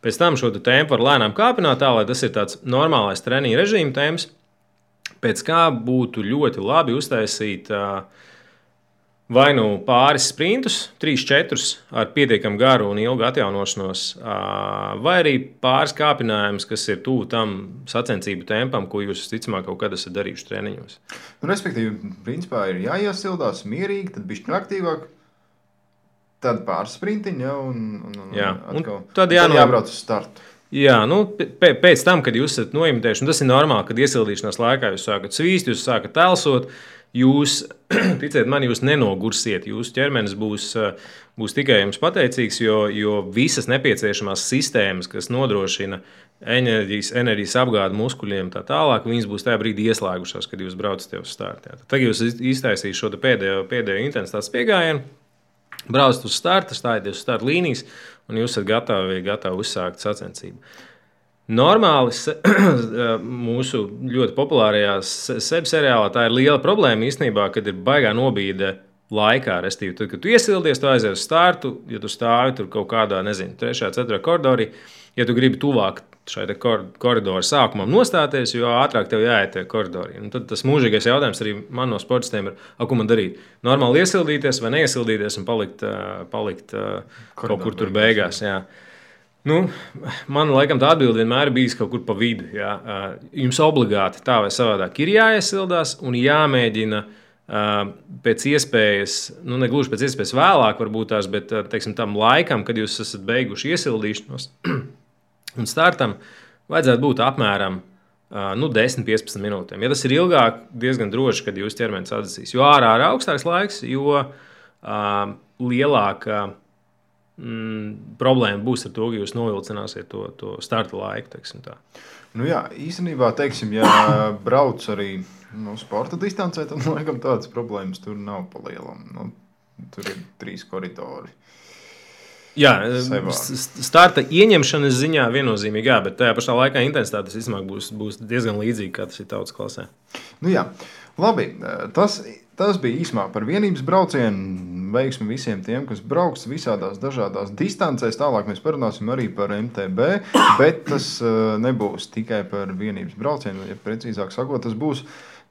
Pēc tam šo tempu var lēnām kāpināt, tā lai tas ir tāds normālais treniņa režīma temps. Pēc kā būtu ļoti labi uztaisīt vai nu pāris sprintus, 3-4 ar pietiekami garu un ilgu atjaunošanos, vai arī pāris kāpinājumus, kas ir tuvu tam sacensību tempam, ko jūs visticamāk kaut kad esat darījuši treniņos. Nu, respektīvi, principā ir jāiesildās mierīgi, tad bišķi aktīvāk Tad pārsprintiņa, un, un, un, jā. Un tad, jā, tad jābrauc uz startu. Jā, nu, pēc tam, kad jūs esat noimtējuši, un tas ir normāli, kad iesildīšanās laikā jūs sākat svīst, jūs sākat telsot, jūs, ticiet man, jūs nenogursiet. Jūsu ķermenis būs, būs tikai jums pateicīgs, jo, jo visas nepieciešamās sistēmas, kas nodrošina enerģijas, enerģijas apgādi muskuļiem, tā tālāk, viņas būs tajā brīdī ieslēgušās, kad jūs braucat uz startu. Tad jūs iztaisīsiet šo pēdējo, pēdējo intensitātes piegājienu braucat uz starta, stājieties uz starta līnijas, un jūs esat gatavi, gatavi uzsākt sacensību. Normāli mūsu ļoti populārajā sebi seriālā tā ir liela problēma īstenībā, kad ir baigā nobīde laikā. Restīvi, tad, kad tu iesildies, tu aizies uz startu, ja tu stāvi tur kaut kādā, nezinu, trešajā, ceturtajā koridorī, ja tu gribi tuvāk šai koridora sākumam nostāties, jo ātrāk tev jāiet tajā koridorī. Un tad tas mūžīgais jautājums arī man no sportistiem ir, ko man darīt? Normāli iesildīties vai neiesildīties un palikt, palikt Koridor kaut kur tur beigās. Jā. Nu, man liekas, tā atbilde vienmēr bijusi kaut kur pa vidu. Jā. Jums obligāti tā vai savādāk ir jāiesildās un jāmēģina pēc iespējas, nu, ne gluži pēc iespējas vēlāk, varbūt tās, bet teiksim, tam laikam, kad jūs esat beiguši iesildīšanos un startam, vajadzētu būt apmēram nu, 10, 15 minūtēm. Ja tas ir ilgāk, diezgan droši, kad jūs ķermenis atzīs. Jo ārā ir augstāks laiks, jo uh, lielāka mm, problēma būs ar to, ka jūs novilcināsiet to, to starta laiku. Nu jā, īstenībā, teiksim, ja brauc arī nu, sporta distancē, tad laikam tādas problēmas tur nav pa lielam. Nu, tur ir trīs koridori. Jā, starta ieņemšanas ziņā viennozīmīgi, jā, bet tajā pašā laikā intensitāte būs, būs diezgan līdzīga, kā tas ir tautas klasē. Nu, jā, labi. Tas, tas bija īsumā par vienības braucienu veiksmi visiem tiem, kas brauks visādās dažādās distancēs. Tālāk mēs parunāsim arī par MTB, bet tas uh, nebūs tikai par vienības braucienu, ja precīzāk sakot, tas būs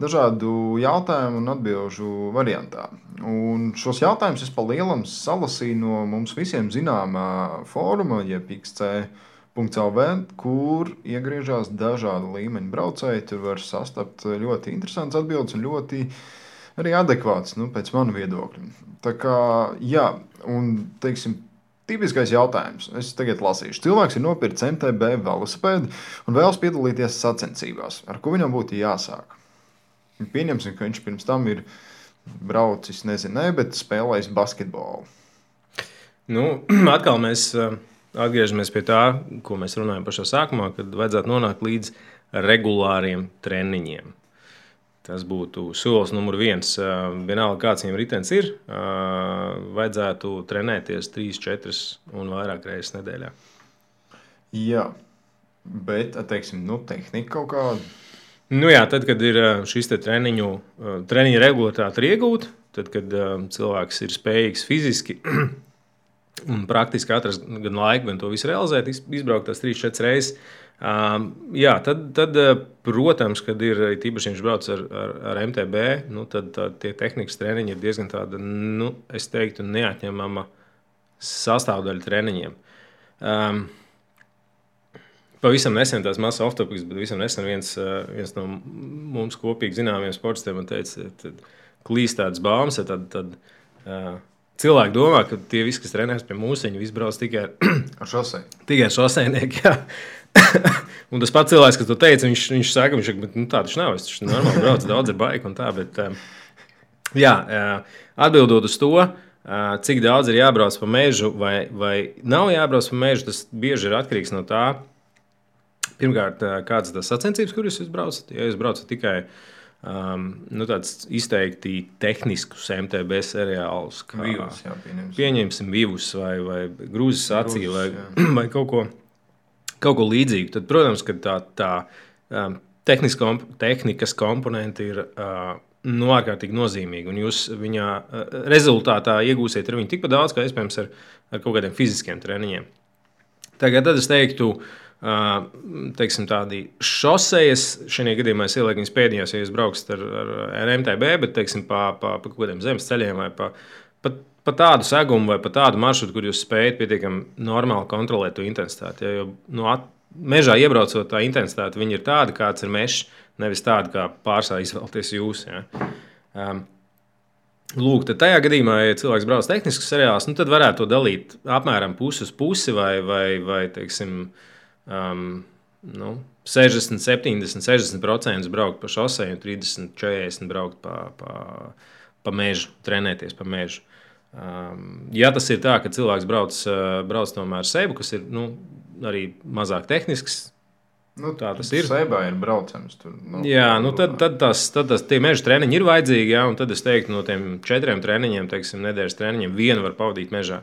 dažādu jautājumu un atbildžu variantā. Un šos jautājumus es pa lielam salasīju no mums visiem zināmā fóruma, jeb XC. .lv, kur iegriežas dažādu līmeņu braucēji. Tur var sastapt ļoti interesants atbildes un ļoti arī adekvāts nu, pēc manu viedokļa. Tā kā, jā, un teiksim, Tipiskais jautājums. Es tagad lasīšu. Cilvēks ir nopircis MTB velosipēdu un vēlas piedalīties sacensībās. Ar ko viņam būtu jāsāk? Pieņemsim, ka viņš pirms tam ir braucis, nezinu, ne, bet spēlējis basketbolu. Nu, atkal mēs uh, atgriežamies pie tā, ko mēs runājam pašā sākumā, kad vajadzētu nonākt līdz regulāriem treniņiem. Tas būtu solis numur viens. Vienalga, kāds viņam ritenis ir, vajadzētu trenēties 3, 4 un vairāk reizes nedēļā. Jā, bet teiksim, nu, tehnika kaut kāda. Nu jā, tad, kad ir šis te treniņu, treniņu regulātāte iegūta, tad, kad cilvēks ir spējīgs fiziski un praktiski atrast gan laiku, gan to visu realizēt, izbraukt tās 3-4 reizes Um, jā, tad, tad, eh, protams, kad ir īpaši viņš brauc ar, ar, ar MTB, nu, tad tā, tie tehnikas treniņi ir diezgan tāda, nu, es teiktu, neatņemama sastāvdaļa treniņiem. Um, Pavisam nesen tās mazas off-topics, bet visam nesen viens, eh, viens no mums kopīgi zināmiem sportistiem teica, ka klīst tādas baumas, tad, tad uh, cilvēki domā, ka tie visi, kas trenējas pie mūsu, viņi izbrauc tikai ar, šosei. Tikai ar šoseinieku. un tas pats cilvēks, kas to teica, viņš, viņš saka, viņš saka, nu, tā tas nav. Es taču normāli braucu daudz ar baiku un tā. Bet, jā, atbildot uz to, cik daudz ir jābrauc pa mežu vai, vai nav jābrauc pa mežu, tas bieži ir atkarīgs no tā, pirmkārt, kādas ir tās sacensības, kuras jūs braucat. Ja jūs braucat tikai um, nu, tādus izteikti tehniskus MTB seriālus, kā vīvus, jā, pieņemsim. pieņemsim vīvus vai, vai grūzes acī vai, vai kaut ko kaut ko līdzīgu, tad, protams, tā, tā um, komp tehnikas komponente ir uh, nu, ārkārtīgi nozīmīga. Un jūs viņa rezultātā iegūsiet ar viņu tikpat daudz, kā iespējams ar, ar kaut kādiem fiziskiem treniņiem. Tagad es teiktu, Uh, teiksim, tādi šosejas, šajā gadījumā es ielieku viņas pēdējās, ja jūs braucat ar, ar, MTB, bet teiksim, pa, pa, pa kaut kādiem zemes ceļiem vai pa, pa pa tādu segumu vai pa tādu maršrutu, kur jūs spējat pietiekami normāli kontrolēt to intensitāti. Ja, jo, nu, at, mežā iebraucot, tā intensitāte ir tāda, kāds ir mežs, nevis tāda, kā pārsvarā izvēlēties jūs. Ja. Um, Lūk, tad tajā gadījumā, ja cilvēks brauc tehnisks seriāls, nu, tad varētu to dalīt apmēram pusi uz pusi vai, vai, vai teiksim, um, nu, 60, 70, 60% braukt pa šosei un 30, 40% braukt pa, pa, pa mežu, trenēties pa mežu. Um, ja tas ir tā, ka cilvēks brauc, uh, brauc tomēr sevi, kas ir nu, arī mazāk tehnisks, Nu, tā tas ir. Sēbā ir braucams. Tur, nu, jā, nu tad, tad, tas, tad tas, tie meža treniņi ir vajadzīgi. Jā, tad es teiktu, no tiem četriem treniņiem, teiksim, nedēļas treniņiem, vienu var pavadīt mežā.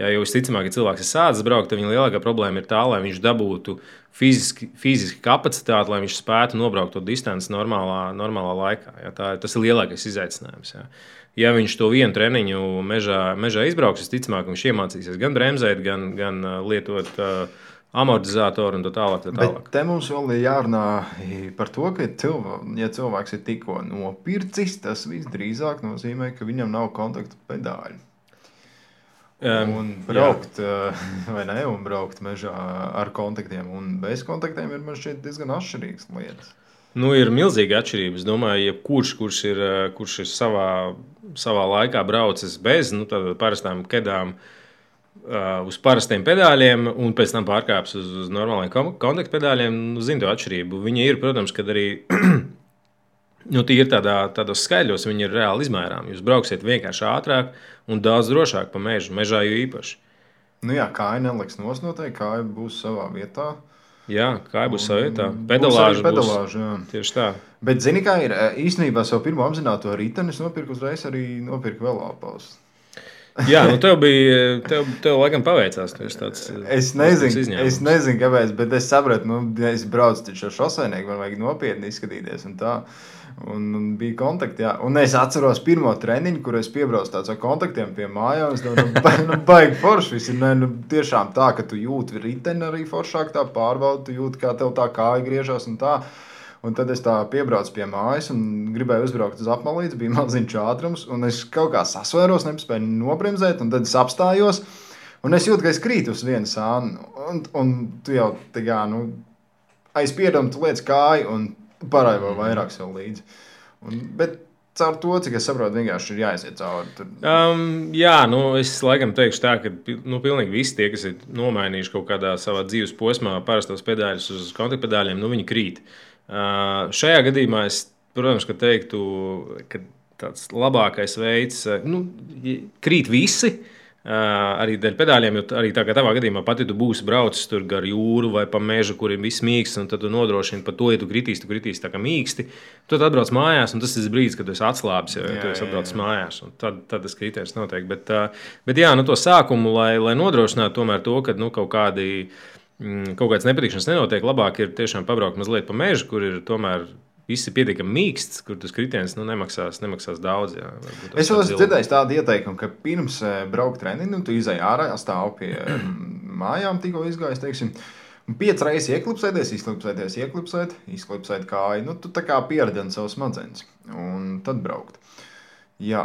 Jā, jo visticamāk, ja cilvēks ir sācis braukt, tad viņa lielākā problēma ir tā, lai viņš dabūtu fiziski, fiziski kapacitāti, lai viņš spētu nobraukt to distanci normālā, normālā laikā. Jā, tā, tas ir lielākais izaicinājums. Jā ja viņš to vienu treniņu mežā, mežā izbrauks, visticamāk, viņš iemācīsies gan bremzēt, gan, gan uh, lietot uh, amortizatoru un tā tālāk. Tā tālāk. Bet te mums vēl ir jārunā par to, ka cilvē, ja cilvēks ir tikko nopircis, tas visdrīzāk nozīmē, ka viņam nav kontaktu pedāļu. Um, un braukt, jā. vai ne, un braukt mežā ar kontaktiem un bez kontaktiem ir man šķiet diezgan atšķirīgas lietas. Nu, ir milzīga atšķirība. Es domāju, ka jebkurš, kurš ir, kurš ir savā, savā laikā braucis bez nu, parastām kedām, uh, uz parastiem pedāļiem, un pēc tam pārkāpis uz, uz normāliem kontaktpedāļiem, nu, zina to atšķirību. Viņi ir, protams, kad arī Nu, tie ir tādā, tādos skaidros, viņi ir reāli izmērāmi. Jūs brauksiet vienkārši ātrāk un daudz drošāk pa mežu, mežā jau īpaši. Nu jā, kāja neliks nos noteikti, kāja būs savā vietā. Jā, kāja būs savā vietā. Pedalāža jā. Tieši tā. Bet, zini, kā ir īstenībā savu pirmo apzināto riteni, es nopirku uzreiz arī nopirku vēl apelsnes. Jā, nu tev bija, tev, tev laikam paveicās. Tāds, es nezinu, es nezinu, kāpēc, bet es sapratu, nu, es braucu taču ar šoseinieku, man vajag nopietni izskatīties un tā. Un, un bija kontakti, jā. Un es atceros pirmo treniņu, kur es piebraucu ar kontaktiem pie mājām. Es domāju, nu, ba, nu baigi forši. Viss ir ne, nu, tiešām tā, ka tu jūti riteni arī foršāk, tā pārbaudi, tu jūti, kā tev tā kāja griežas un tā. Un tad es tā piebraucu pie mājas un gribēju uzbraukt uz apmalīti. Bija maziņš ātrums, un es kaut kā sasvēros, nespēju nobremzēt, un tad es apstājos. Un es jūtu, ka es krītu uz vienu sānu. Un, un tu jau tā kā nu, aiz pieredzi, tu liec kāju un parādi vēl vairāk sev līdzi. Un, bet caur to, cik es saprotu, vienkārši ir jāiziet cauri. Tur. Um, jā, nu, es laikam teikšu tā, ka nu, pilnīgi visi tie, kas ir nomainījuši kaut kādā savā dzīves posmā parastos pedāļus uz kontaktpedāļiem, nu, viņi krīt. Uh, šajā gadījumā es, protams, ka teiktu, ka tāds labākais veids, nu, krīt visi. Uh, arī dēļ pedāļiem, jo arī tā kā tavā gadījumā pati tu būsi braucis tur gar jūru vai pa mežu, kur ir viss mīksts, un tad tu nodrošini par to, ja tu kritīsi, tu kritīsi tā kā mīksti. Tad atbrauc mājās, un tas ir brīdis, kad tu esi atslābis, ja jā, tu esi atbraucis mājās. Tad, tad tas kriterijs notiek. Bet, bet jā, nu, to sākumu, lai, lai nodrošinātu tomēr to, ka nu, kaut kādi. Mm, kaut kādas nepatikšanas nenotiek. Labāk ir tiešām pabraukt mazliet pa mežu, kur ir tomēr viss ir pietiekami mīksts, kur tas kritiens nu, nemaksās, nemaksās daudz. Jā, es jau esmu dzirdējis tādu ieteikumu, ka pirms eh, braukt treniņu, tu izai ārā, stāv pie mājām, tikko izgājis. Teiksim, Piecas reizes ieklipsēties, izklipsēties, ieklipsēt, izklipsēt kāju. Nu, tu tā kā pieredzi savus smadzenes un tad braukt. Jā.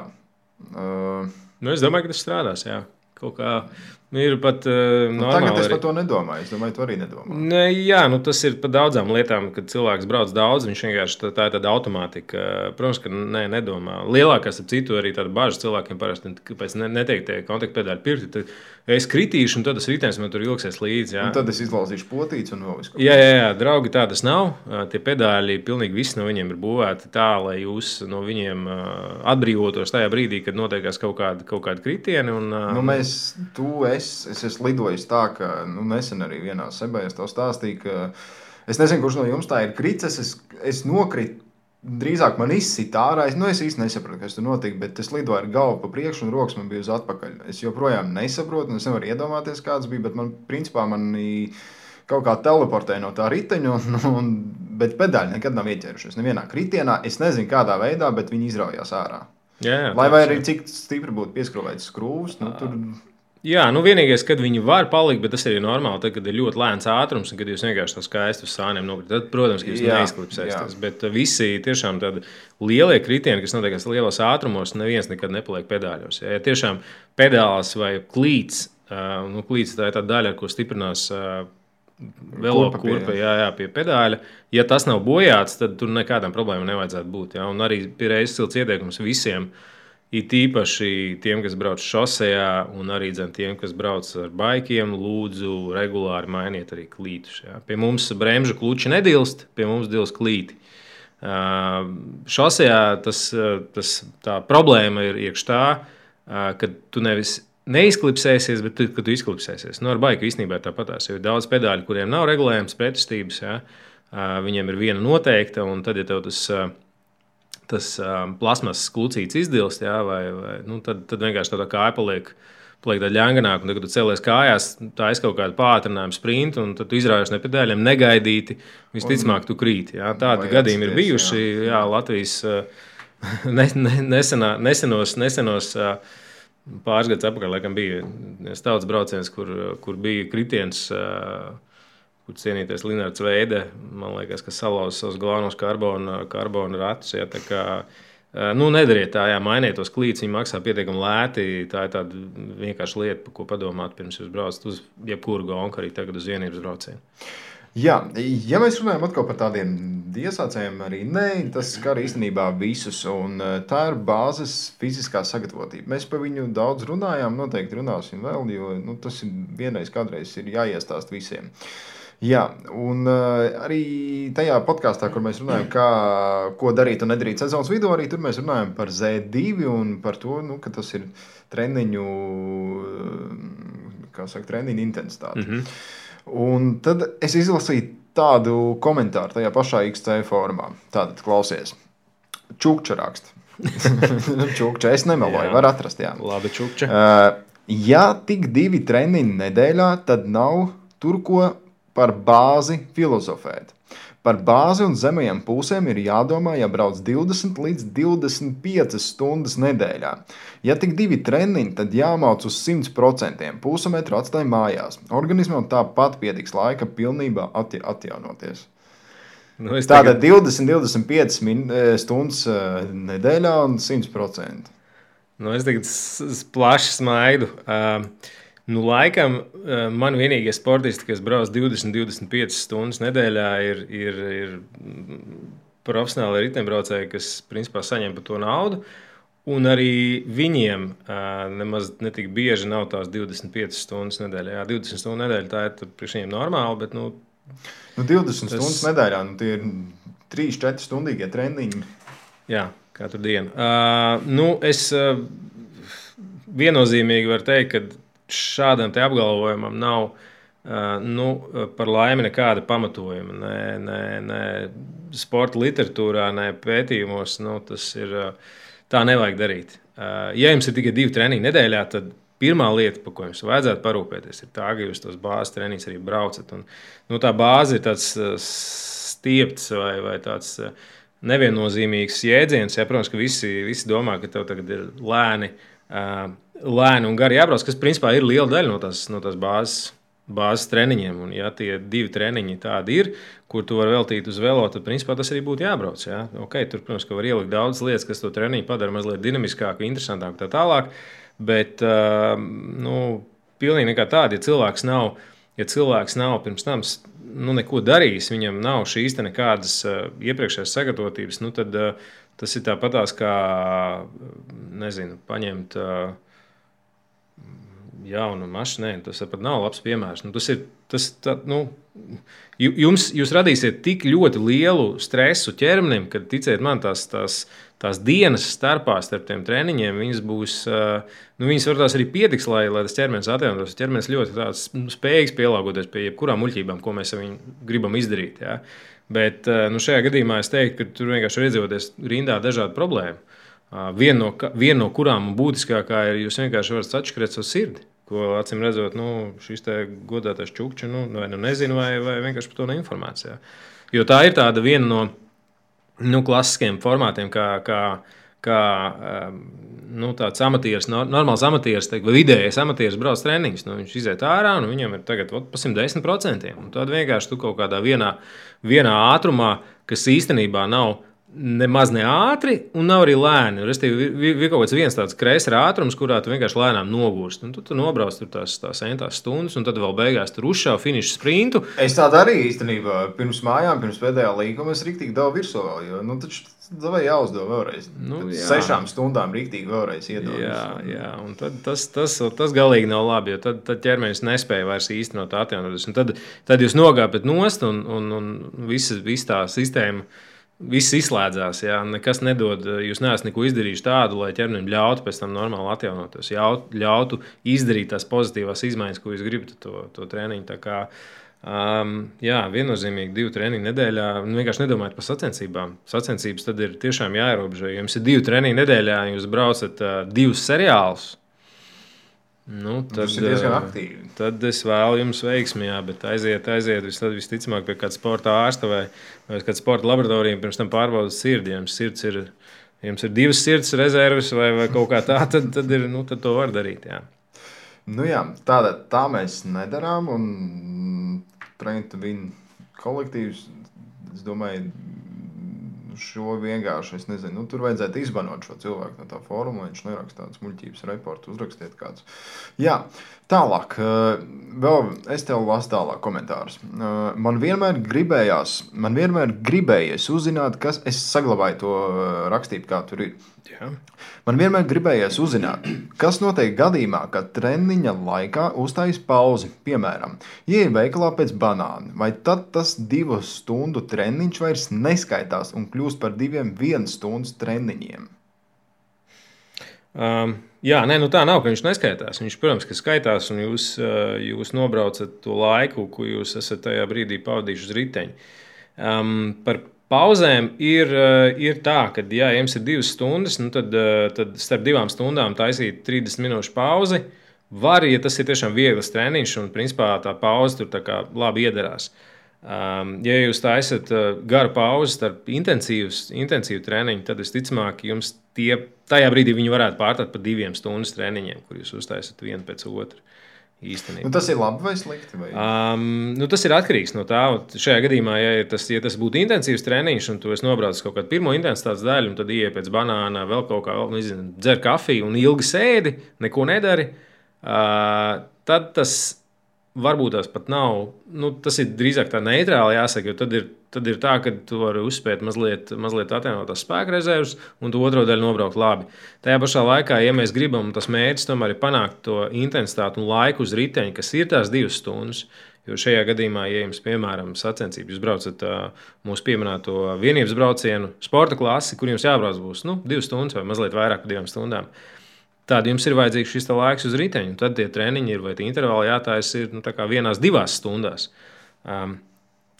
Uh, nu, es domāju, ka tas strādās. Jā. Kaut kā ir pat uh, nu, tagad es par to nedomāju. Es domāju, tu arī nedomā. Ne, jā, nu, tas ir par daudzām lietām, kad cilvēks brauc daudz. Viņš vienkārši tā, tā ir tāda automātika. Protams, ka nē, nedomā. Lielākās ar citu arī tāda bažas cilvēkiem parasti, kāpēc neteikt, tie kontaktpedāļi pirkti. Es kritīšu, un tad tas ritenis man tur ilgsies līdzi. Jā. Un tad es izlausīšu potīti un visu. Jā, jā, jā, draugi, tā tas nav. Tie pedāļi pilnīgi visi no viņiem ir būvēti tā, lai jūs no viņiem atbrīvotos tajā brīdī, kad notiekās kaut kāda, kaut kāda kritieni. Un, nu, mēs, tu, es, es esmu lidojis tā, ka nu, nesen arī vienā sebē es tev stāstīju, ka es nezinu, kurš no jums tā ir kritis. Es, es nokritu drīzāk man izsita ārā. Es, nu, es īsti nesapratu, kas tur notika, bet es lidoju ar galvu pa priekšu un rokas man bija uz atpakaļ. Es joprojām nesaprotu, un es nevaru iedomāties, kāds bija, bet man principā man kaut kā teleportēja no tā riteņa, un, un, bet pedāļi nekad nav ieķērušies. Nevienā kritienā es nezinu, kādā veidā, bet viņi izraujās ārā. Jā, jā, Lai arī cik stipri būtu pieskrāvēts skrūvis, nu, tur Jā, nu vienīgais, kad viņi var palikt, bet tas ir normāli, tad, kad ir ļoti lēns ātrums un kad jūs vienkārši tā skaisti uz sāniem nokritat. Tad, protams, ka jūs neizklipsēsiet. Bet visi tiešām tādi lielie kritieni, kas notiek lielos ātrumos, neviens nekad nepaliek pedāļos. Ja tiešām pedāls vai klīts, nu, klīts tā ir tā daļa, ar ko stiprinās. Velo kurpa, kurpa jā, jā, pie pedāļa. Ja tas nav bojāts, tad tur nekādām problēmām nevajadzētu būt. Jā. Un arī ir reizes silts ieteikums visiem uh, It īpaši tiem, kas brauc šosejā, un arī dzen, tiem, kas brauc ar baikiem, lūdzu, regulāri mainiet arī klītus. Ja. Pie mums bremžu kluči nedilst, pie mums dilst klīti. Šosejā tas, tas, tā problēma ir iekšā tā, ka tu nevis neizklipsēsies, bet tu, tu izklipsēsies. Nu, ar baiku īstenībā tāpatās, ir daudz pedāļu, kuriem nav regulējums pretestības. Ja. Viņiem ir viena noteikta, un tad, ja tev tas uh, tas um, plasmas klucīts izdilst, jā, vai, vai, nu, tad, tad vienkārši tā kāja paliek. Paliek tāda ļaunāka, un tad, kad tu cēlies kājās, tā ir kaut kāda pātrinājumu sprinta, un tad izrāvies ne pedāļiem, negaidīti. Visticamāk, tu krīt. Jā, tādi gadījumi ir bijuši jā. Jā, Latvijas ne, ne, nesenā, nesenos, nesenos pāris gadus atpakaļ. Laikam bija tautas brauciens, kur, kur bija kritiens. Uh, kur cienīties Linnards Veide, man liekas, ka salauz savus galvenos karbona, karbona ratus. Ja, kā, Nu, nedariet tā, jā, mainiet tos klītus. Viņi maksā pietiekami lēti. Tā ir tāda vienkārša lieta, ko padomāt pirms jūs braucat uz jebkuru gonku, arī tagad uz vienības braucienu. Jā, ja mēs runājam par tādiem iesācējiem, arī nē, tas skar īstenībā visus. Tā ir bāzes fiziskā sagatavotība. Mēs par viņu daudz runājām, noteikti runāsim vēl, jo nu, tas ir vienreiz, kādreiz ir jāiestāst visiem. Jā, un uh, arī tajā podkāstā, kur mēs runājam, kā, ko darīt un nedarīt sezonas vidū, arī tur mēs runājam par Z2 un par to, nu, ka tas ir treniņu, kā saka, treniņu intensitāte. Mm -hmm. Un tad es izlasīju tādu komentāru tajā pašā XC formā. Tātad, klausies, čukča raksta. čukča, es nemeloju, var atrast. Jā. Labi, čukča. Uh, ja tik divi treniņi nedēļā, tad nav tur ko par bāzi filozofēt. Par bāzi un zemajiem pusēm ir jādomā, ja brauc 20 līdz 25 stundas nedēļā. Ja tik divi treniņi, tad jāmāc uz 100%. Pusotru atstāj mājās. Organismam tāpat pietiks laika pilnībā atti atjaunoties. Nu, Tātad tagad... 20, 25 min, e, stundas e, nedēļā un 100%. Nu, es tagad plaši smaidu. Uh, Nu, laikam man vienīgie sportisti, kas brauc 20, 25 stundas nedēļā, ir, ir, ir profesionāli riteņbraucēji, kas principā saņem par to naudu. Un arī viņiem nemaz netik bieži nav tās 25 stundas nedēļā. Jā, 20 stundu nedēļā tā ir priekš viņiem normāli, bet nu, nu, 20 tas... stundas nedēļā nu, tie ir 3-4 stundīgie treniņi. Jā, katru dienu. Uh, nu, es uh, viennozīmīgi varu teikt, ka šādam apgalvojumam nav nu, par laimi nekāda pamatojuma. Ne, ne, ne sporta literatūrā, ne pētījumos. Nu, tas ir tā, nevajag darīt. Ja jums ir tikai divi treniņi nedēļā, tad pirmā lieta, par ko jums vajadzētu parūpēties, ir tā, ka jūs tos bāzes treniņus arī braucat. Un, nu, tā bāze ir tāds stiepts vai, vai tāds neviennozīmīgs jēdziens. Ja, protams, ka visi, visi domā, ka tev tagad ir lēni lēni un gari jābrauc, kas principā ir liela daļa no tās, no tās bāzes. Bāzes treniņiem, un ja tie divi treniņi tādi ir, kur tu vari veltīt uz velo, tad principā tas arī būtu jābrauc. Ja? Okay, tur, protams, var ielikt daudz lietas, kas to treniņu padara mazliet dinamiskāku, interesantāku tā tālāk. Bet, nu, pilnīgi nekā tāda, ja cilvēks nav, ja cilvēks nav pirms tam nu, neko darījis, viņam nav šīs nekādas uh, iepriekšējās sagatavotības, nu, tad uh, tas ir tāpatās kā, nezinu, paņemt. Uh, jaunu mašīnu. Tas pat nav labs piemērs. Nu, tas ir, tas, tā, nu, jums, jūs radīsiet tik ļoti lielu stresu ķermenim, ka, ticiet man, tās, tās, tās dienas starpā starp tiem treniņiem, viņas būs, nu, viņas var tās arī pietiks, lai, lai tas ķermenis atjaunotos. Ķermenis ļoti spējīgs pielāgoties pie jebkurām muļķībām, ko mēs gribam izdarīt. Ja? Bet nu, šajā gadījumā es teiktu, ka tur vienkārši ir iedzīvoties rindā dažādu problēmu. Viena no, vien no kurām būtiskākā ir, jūs vienkārši varat atšķirt savu sirdi ko acīm redzot, nu, šis godātais čukčs nu, vai nu nezina, vai, vai vienkārši par to neinformācijā. Jo tā ir tāda viena no nu, klasiskiem formātiem, kā, kā, kā nu, tāds amatieris, normāls amatieris, teikt, vai vidējais amatieris brauc treniņus. Nu, viņš iziet ārā, un viņam ir tagad ot, pa 110%. Un tad vienkārši tu kaut kādā vienā, vienā ātrumā, kas īstenībā nav nemaz ne ātri, un nav arī lēni. Restīvi, ir kaut kāds viens tāds kreisers ātrums, kurā tu vienkārši lēnām nogūsti. Un tu, tu nobrauc tur tās, tās entās stundas, un tad vēl beigās tur uzšāva finiša sprintu. Es tā darīju īstenībā. Pirms mājām, pirms pēdējā līguma, es rīktīgi daudz virsū vēl. Jo, nu, taču, Vai jāuzdod vēlreiz? Nu, jā. Sešām stundām rīktīgi vēlreiz iedod. Jā, jā, un tad, tas, tas, tas galīgi nav labi, jo tad, tad ķermenis nespēja vairs īstenot atjaunoties. Tad, tad jūs nogāpjat nost un, un, un visa, visa tā sistēma Viss izslēdzās, jā, nekas nedod. Jūs neesat neko izdarījuši tādu, lai ķermenim ļautu pēc tam normāli atjaunoties, ļautu izdarīt tās pozitīvās izmaiņas, ko jūs gribat to, to treniņu. Kā, um, jā, viennozīmīgi divu treniņu nedēļā. Nu, vienkārši nedomājiet par sacensībām. Sacensības tad ir tiešām jāierobežo. Jums ir divi treniņi nedēļā, jūs braucat uh, divus seriālus Nu, tad, Tas ir diezgan aktīvi. Tad es vēlu jums veiksmi, jā, bet aiziet, aiziet vis, visticamāk pie kāda sporta ārsta vai, vai kāda sporta laboratorija, pirms tam pārbaudas sirdi. Ja jums, sirds ir, jums ir divas sirds rezerves vai, vai kaut kā tā, tad, tad, ir, nu, tad to var darīt. Jā. Nu jā, tāda, tā mēs nedarām. Un Trenta viņa kolektīvs, es domāju, šo vienkārši, es nezinu, nu, tur vajadzētu izbanot šo cilvēku no tā fóruma, lai viņš neraksta tādas muļķības reportu, uzrakstiet kāds. Jā, tālāk, uh, vēl es tev lasu tālāk komentārus. Uh, man vienmēr gribējās, man vienmēr gribējies uzzināt, kas es saglabāju to rakstīt, kā tur ir. Jā. Man vienmēr gribējies uzzināt, kas notiek gadījumā, kad treniņa laikā uzstājas pauzi. Piemēram, ieej veikalā pēc banāna, vai tad tas divu stundu treniņš vairs neskaitās un kļūst par diviem vienas stundas treniņiem. Um, jā, nē, nu tā nav, ka viņš neskaitās. Viņš, protams, ka skaitās, un jūs, uh, jūs nobraucat to laiku, ko jūs esat tajā brīdī pavadījuši uz riteņa. Um, par Pauzēm ir, eh, ir tā, ka, ja jums ir divas stundas, nu tad, eh, tad starp divām stundām taisīt 30 minūšu pauzi. Var, ja tas ir tiešām viegls treniņš, un principā tā pauze tur tā labi iederās. Um, ja jūs taisat uh, garu pauzi starp intensīvu treniņu, tad visticamāk jums tie, tajā brīdī viņi varētu pārtāt par diviem stundas treniņiem, kur jūs uztaisat vienu pēc otru. Īstenībā. Nu, tas ir labi vai slikti? Vai? Um, nu, tas ir atkarīgs no tā. Šajā gadījumā, ja tas, ja tas būtu intensīvs treniņš, un tu nobrauc kaut kādu pirmo intensitātes daļu, un tad ienāc pēc banāna, vēl kaut kā, nezinu, dzer kafiju un ilgi sēdi, neko nedari, uh, tad tas varbūt tās pat nav. Nu, tas ir drīzāk tā neitrāli jāsaka, jo tad ir, tad ir tā, ka tu vari uzspēt mazliet, mazliet atjaunot tās spēka rezerves, un tu otro daļu nobraukt labi. Tajā pašā laikā, ja mēs gribam, tas mērķis tomēr ir panākt to intensitāti un laiku uz riteņa, kas ir tās divas stundas. Jo šajā gadījumā, ja jums, piemēram, sacensības, jūs braucat mūsu pieminēto vienības braucienu, sporta klasi, kur jums jābrauc būs nu, divas stundas vai mazliet vairāk par divām stundām, uh, Tad jums ir vajadzīgs šis laiks uz riteņa. Tad tie treniņi ir vai intervāli jātaisa ir nu, vienās, divās stundās. Um,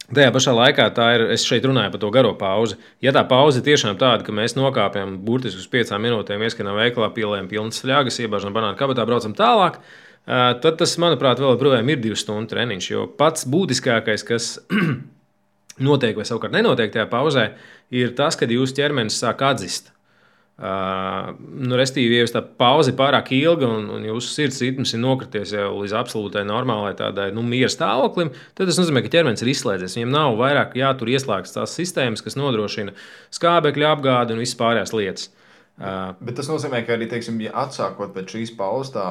Tajā pašā laikā ir, es šeit runāju par to garo pauzi. Ja tā pauze tiešām tāda, ka mēs nokāpjam burtiski uz piecām minūtēm, ieskanām veikalā, pielējam pilnas fļāgas, iebāžam banānu kabatā, braucam tālāk, uh, tad tas, manuprāt, vēl joprojām ir divu stundu treniņš. Jo pats būtiskākais, kas notiek vai savukārt nenotiek tajā pauzē, ir tas, kad jūsu ķermenis sāk atzīt. Uh, nu, Restīvi, ja tā pauze ir pārāk ilga un, un jūsu sirds ritms ir nokrities jau līdz absolūtai normālai tādai nu, miera stāvoklim, tad tas nozīmē, ka ķermenis ir izslēdzies. Viņam nav vairāk jātur ieslēgts tās sistēmas, kas nodrošina skābekļa apgādi un visas pārējās lietas. Uh, Bet tas nozīmē, ka arī, teiksim, ja atsākot pēc šīs pauzes, tā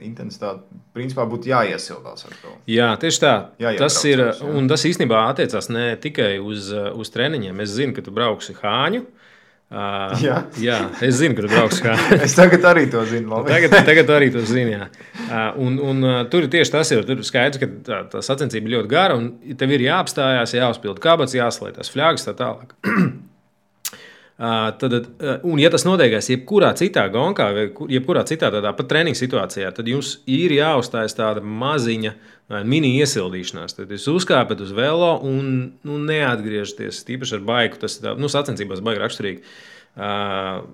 intensitāte principā būtu jāiesildās ar to. Jā, tieši tā. Tas ir, jā. un tas īstenībā attiecās ne tikai uz, uz treniņiem. Es zinu, ka tu brauksi Hāņu. Uh, Uh, jā. jā, es zinu, kur brauks. Kā. es tagad arī to zinu. Tagad, tagad arī to zinu. Jā. Uh, un, un, uh, tur tieši tas, ir, tur skaidrs, ka tā, tā sacensība ir ļoti gara, un tev ir jāapstājās, jāuzpild kabats, jāslēdz tās fļāgas tā tālāk. Uh, tad, uh, un, ja tas notiekās jebkurā citā gonkā, vai jebkurā citā tādā pat treniņa situācijā, tad jums ir jāuzstājas tāda maziņa mini iesildīšanās. Tad jūs uzkāpjat uz velo un nu, neatgriežaties. Tīpaši ar baigu, tas ir nu, sacensībās baigi raksturīgi. Uh,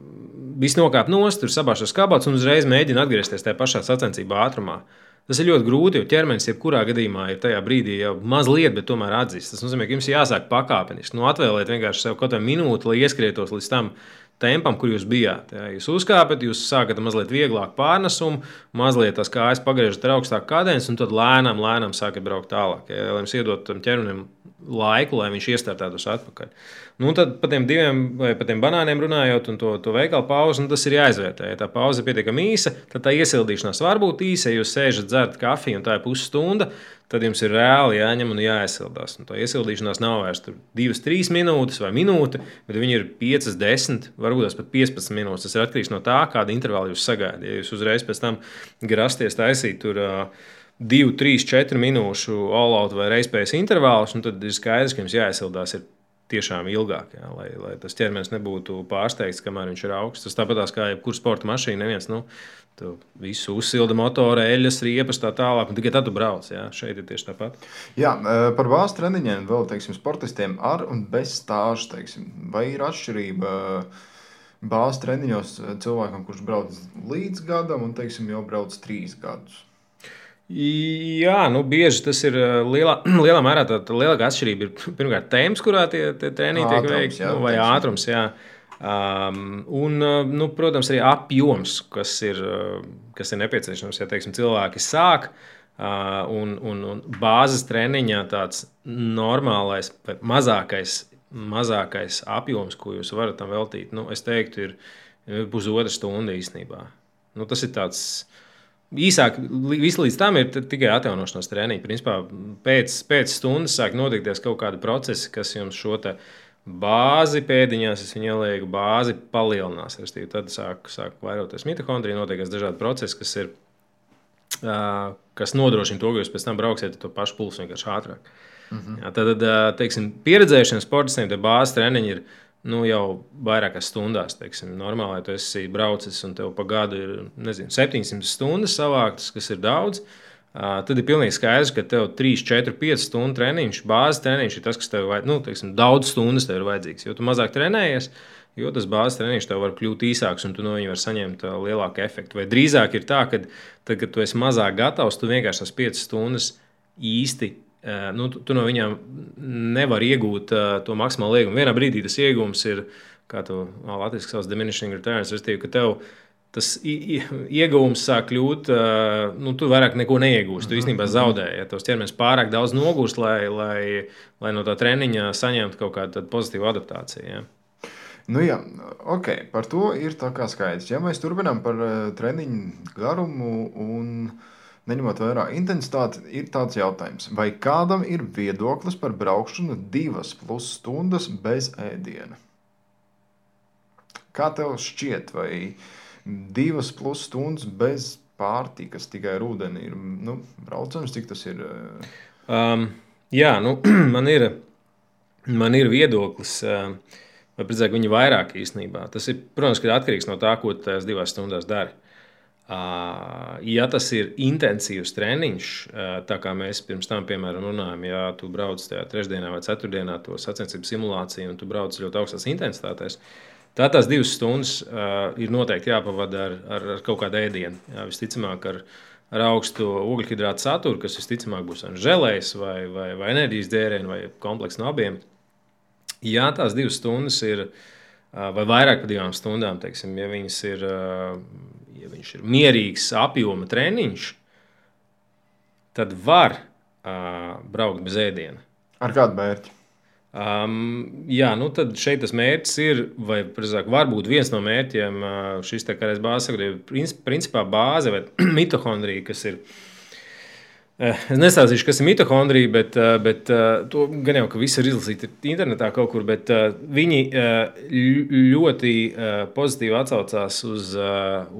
viss nokāp nost, tur sabāžas kabats un uzreiz mēģina atgriezties tajā pašā sacensībā ātrumā. Uh, Tas ir ļoti grūti, jo ķermenis jebkurā gadījumā ir tajā brīdī jau mazliet, bet tomēr atzīst. Tas nozīmē, ka jums jāsāk pakāpeniski. Nu, atvēlēt vienkārši sev kaut kādu minūti, lai ieskrietos līdz tam tempam, kur jūs bijāt. Jā, jūs uzkāpjat, jūs sākat mazliet vieglāk pārnesumu, mazliet tās kājas pagriežat ar augstāku kadēns, un tad lēnām, lēnām sākat braukt tālāk. Jā, lai jums iedot tam ķermenim laiku, lai viņš iestartētos atpakaļ. Nu, tad par tiem diviem vai par tiem banāniem runājot, un to, to veikalu pauzi, nu, tas ir jāizvērtē. Ja tā pauze ir pietiekami īsa, tad tā iesildīšanās var būt īsa. Ja jūs sēžat, dzerat kafiju un tā ir pusstunda, tad jums ir reāli jāņem un jāiesildās. Un tā iesildīšanās nav vairs 2-3 minūtes vai minūte, bet viņi ir 5, 10, varbūt pat 15 minūtes. Tas ir atkarīgs no tā, kāda intervāla jūs sagaidat. Ja jūs uzreiz pēc tam grasties taisīt tur. Uh, 2, 3, 4 minūšu all-out vai reizes intervālus, tad ir skaidrs, ka jums jāiesildās tiešām ilgāk, jā, lai, lai tas ķermenis nebūtu pārsteigts, kamēr viņš ir augsts. Tas tāpat kā jebkurā sporta mašīna, neviens nu, visu uzsilda motora, eļļas, riepas, tā tālāk, tikai tad tu brauc. Jā, šeit ir tieši tāpat. Jā, e, par bāzes treniņiem vēl teiksim, sportistiem ar un bez stāža. Teiksim, vai ir atšķirība? Bāzes treniņos cilvēkam, kurš brauc līdz gadam, un teiksim, jau brauc trīs gadus. Jā, nu, bieži tas ir lielā, lielā mērā. Tā, tā lielākā atšķirība ir pirmkārt tēmas, kurā tie, tie treniņi tiek veikti, nu, vai ātrums. Jā. Um, un, nu, protams, arī apjoms, kas ir, kas ir nepieciešams. Ja teiksim, cilvēki sāk, uh, un, un, un bāzes treniņā tāds normālais, mazākais mazākais apjoms, ko jūs varat tam veltīt, nu, es teiktu, ir pusotra stunda īstenībā. Nu, tas ir tāds īsāk, viss līdz tam ir tikai atjaunošanās treniņi. Principā pēc, pēc stundas sāk notikties kaut kādi procesi, kas jums šo bāzi pēdiņās, es viņu ielieku, bāzi palielinās. Restīvi, tad sāk, sāk vairoties mitohondrija, notiekās dažādi procesi, kas ir. Kas nodrošina to, ka jūs pēc tam brauksiet ar to pašu pulsu vienkārši ātrāk. Mm -hmm. Jā, tad, teiksim, pieredzējušiem sportistiem tie bāzes treniņi ir nu, jau vairākās stundās. Teiksim, normāli, ja tu esi braucis un tev pa gadu ir nezinu, 700 stundas savāktas, kas ir daudz. Tad ir pilnīgi skaidrs, ka tev 3, 4, 5 stundu treniņš, bāzes treniņš ir tas, kas tev vajag, nu, teiksim, daudz stundas tev ir vajadzīgs. Jo tu mazāk trenējies, jo tas bāzes treniņš tev var kļūt īsāks un tu no viņa vari saņemt lielāku efektu. Vai drīzāk ir tā, ka tad, kad tu esi mazāk gatavs, tu vienkārši tās 5 stundas īsti nu, tu, tu no viņiem nevari iegūt uh, to maksimālo ieguvumu. Vienā brīdī tas iegūms ir, kā to latviešu sauc, diminishing returns, respektīvi, ka tev tas ieguvums sāk kļūt, uh, nu, tu vairāk neko neiegūsi. Tu īstenībā zaudēji. Ja tos ķermenis pārāk daudz nogūst, lai, lai, lai no tā treniņa saņemtu kaut kādu pozitīvu adaptāciju. Ja. Nu, jā, ok, par to ir tā kā skaidrs. Ja mēs turpinām par uh, treniņu garumu un uh, neņemot vērā intensitāti, ir tāds jautājums, vai kādam ir viedoklis par braukšanu divas plus stundas bez ēdiena? Kā tev šķiet, vai divas plus stundas bez pārtikas, tikai ar ūdeni ir nu, braucams, cik tas ir? Eh? Um, jā, nu, man ir, man ir viedoklis. Uh, Vai precīzāk, viņi vairāk īstenībā. Tas ir, protams, atkarīgs no tā, ko tu tajās divās stundās dari. Uh, Ja tas ir intensīvs treniņš, tā kā mēs pirms tam, piemēram, runājām, ja tu brauc tajā trešdienā vai ceturtdienā to sacensību simulāciju un tu brauc ļoti augstās intensitātēs, tad tās divas stundas ir noteikti jāpavada ar, ar, ar kaut kādu ēdienu. Jā, visticamāk, ar, ar augstu ogļhidrātu saturu, kas visticamāk būs žēlējs vai, vai, vai enerģijas dzēriens vai komplekss no abiem. Ja tās divas stundas ir vai vairāk par divām stundām, teiksim, ja ir ja viņš ir mierīgs apjoma treniņš, tad var uh, braukt bez ēdiena. Ar kādu mērķi? Um, jā, nu tad šeit tas mērķis ir, vai precīzāk, varbūt viens no mērķiem šis te kā reizes bāze, ir principā bāze vai mitohondrija, kas ir es nestāstīšu, kas ir mitohondrija, bet, bet to gan jau ka viss ir izlasīts internetā kaut kur. Viņi ļoti pozitīvi atsaucās uz,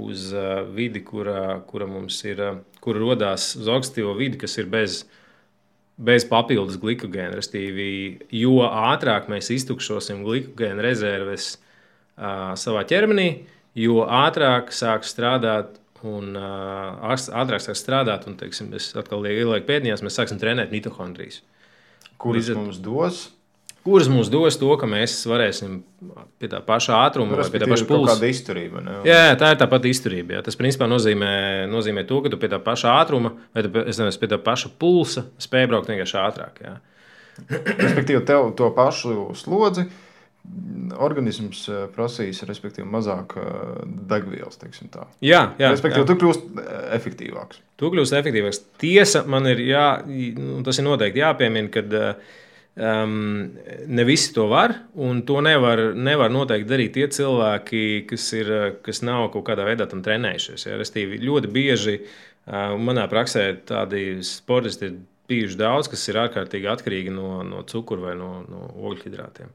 uz vidi, kura, kura mums ir, kur radās uz augstīvo vidi, kas ir bez, bez papildus glikogēna. Restīvi, jo ātrāk mēs iztukšosim glikogēna rezerves savā ķermenī, jo ātrāk sāk strādāt un uh, ātrāk sāk strādāt, un teiksim, es atkal ielieku pēdiņās, mēs sāksim trenēt mitohondrijas. Kuras Līdz, mums dos? Kuras mums dos to, ka mēs varēsim pie tā paša ātruma, vai pie tā paša pulsa. Kāda izturība? Ne? Jā, tā ir tā pati izturība. Jā. Tas principā nozīmē, nozīmē to, ka tu pie tā paša ātruma, vai nezinu, pie tā paša pulsa spēj braukt vienkārši ātrāk. Jā. Respektīvi, tev to pašu slodzi organisms eh, prasīs, mazāk eh, degvielas. Jā, jā, respektīvi, jā. tu kļūsi eh, efektīvāks. Tu kļūsi efektīvāks. Tiesa, man ir, jā, nu, tas ir noteikti jāpiemina, ka um, ne visi to var, un to nevar, nevar noteikti darīt tie cilvēki, kas, ir, kas nav kaut kādā veidā tam trenējušies. Ja? Restīvi, ļoti bieži uh, manā praksē tādi sportisti ir bijuši daudz, kas ir ārkārtīgi atkarīgi no, no cukura vai no, no ogļhidrātiem.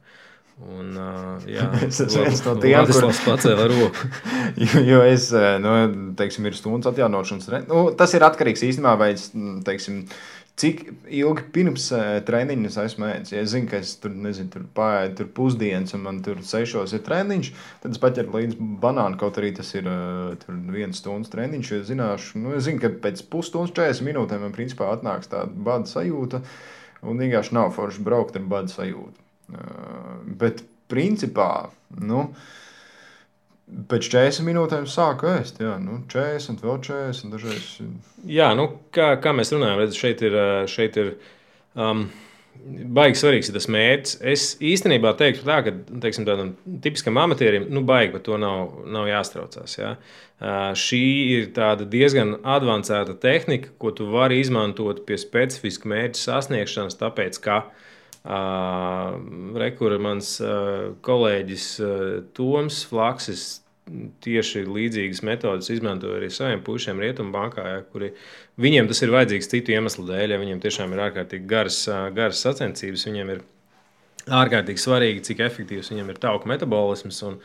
Un, uh, jā, es esmu viens no tiem, kuriem pacēla roku. jo, jo es, nu, teiksim, ir stundas atjaunošanas. Nu, tas ir atkarīgs īstenībā, vai teiksim, cik ilgi pirms treniņa es esmu ēdis. Ja es zinu, ka es tur, nezinu, tur pārēju tur pusdienas, un man tur sešos ir treniņš, tad es paķeru līdzi banānu, kaut arī tas ir tur viens stundas treniņš. Es, zināšu, nu, es zinu, ka pēc pusstundas, 40 minūtēm man principā atnāks tāda bada sajūta, un vienkārši nav forši braukt ar bada sajūtu. Bet principā, nu, pēc 40 minūtēm sāku ēst. Jā, nu, 40, vēl 40. Dažreiz... Jā, nu, kā, kā mēs runājam, redz, šeit ir. Šeit ir um, Baigi svarīgs tas mērķis. Es īstenībā teiktu, tā, ka teiksim, tādam tipiskam amatierim, nu, baigi par to nav, nav jāstraucās. Ja? Uh, šī ir diezgan avansēta tehnika, ko tu vari izmantot pie specifiska mērķa sasniegšanas, tāpēc, ka uh, Rekur mans uh, kolēģis uh, Toms Flaksis tieši līdzīgas metodas izmantoja arī saviem pušiem Rietumbankā, ja, kuri viņiem tas ir vajadzīgs citu iemeslu dēļ. Ja viņiem tiešām ir ārkārtīgi garas, garas sacensības, viņiem ir ārkārtīgi svarīgi, cik efektīvs viņiem ir tauku metabolisms. Un,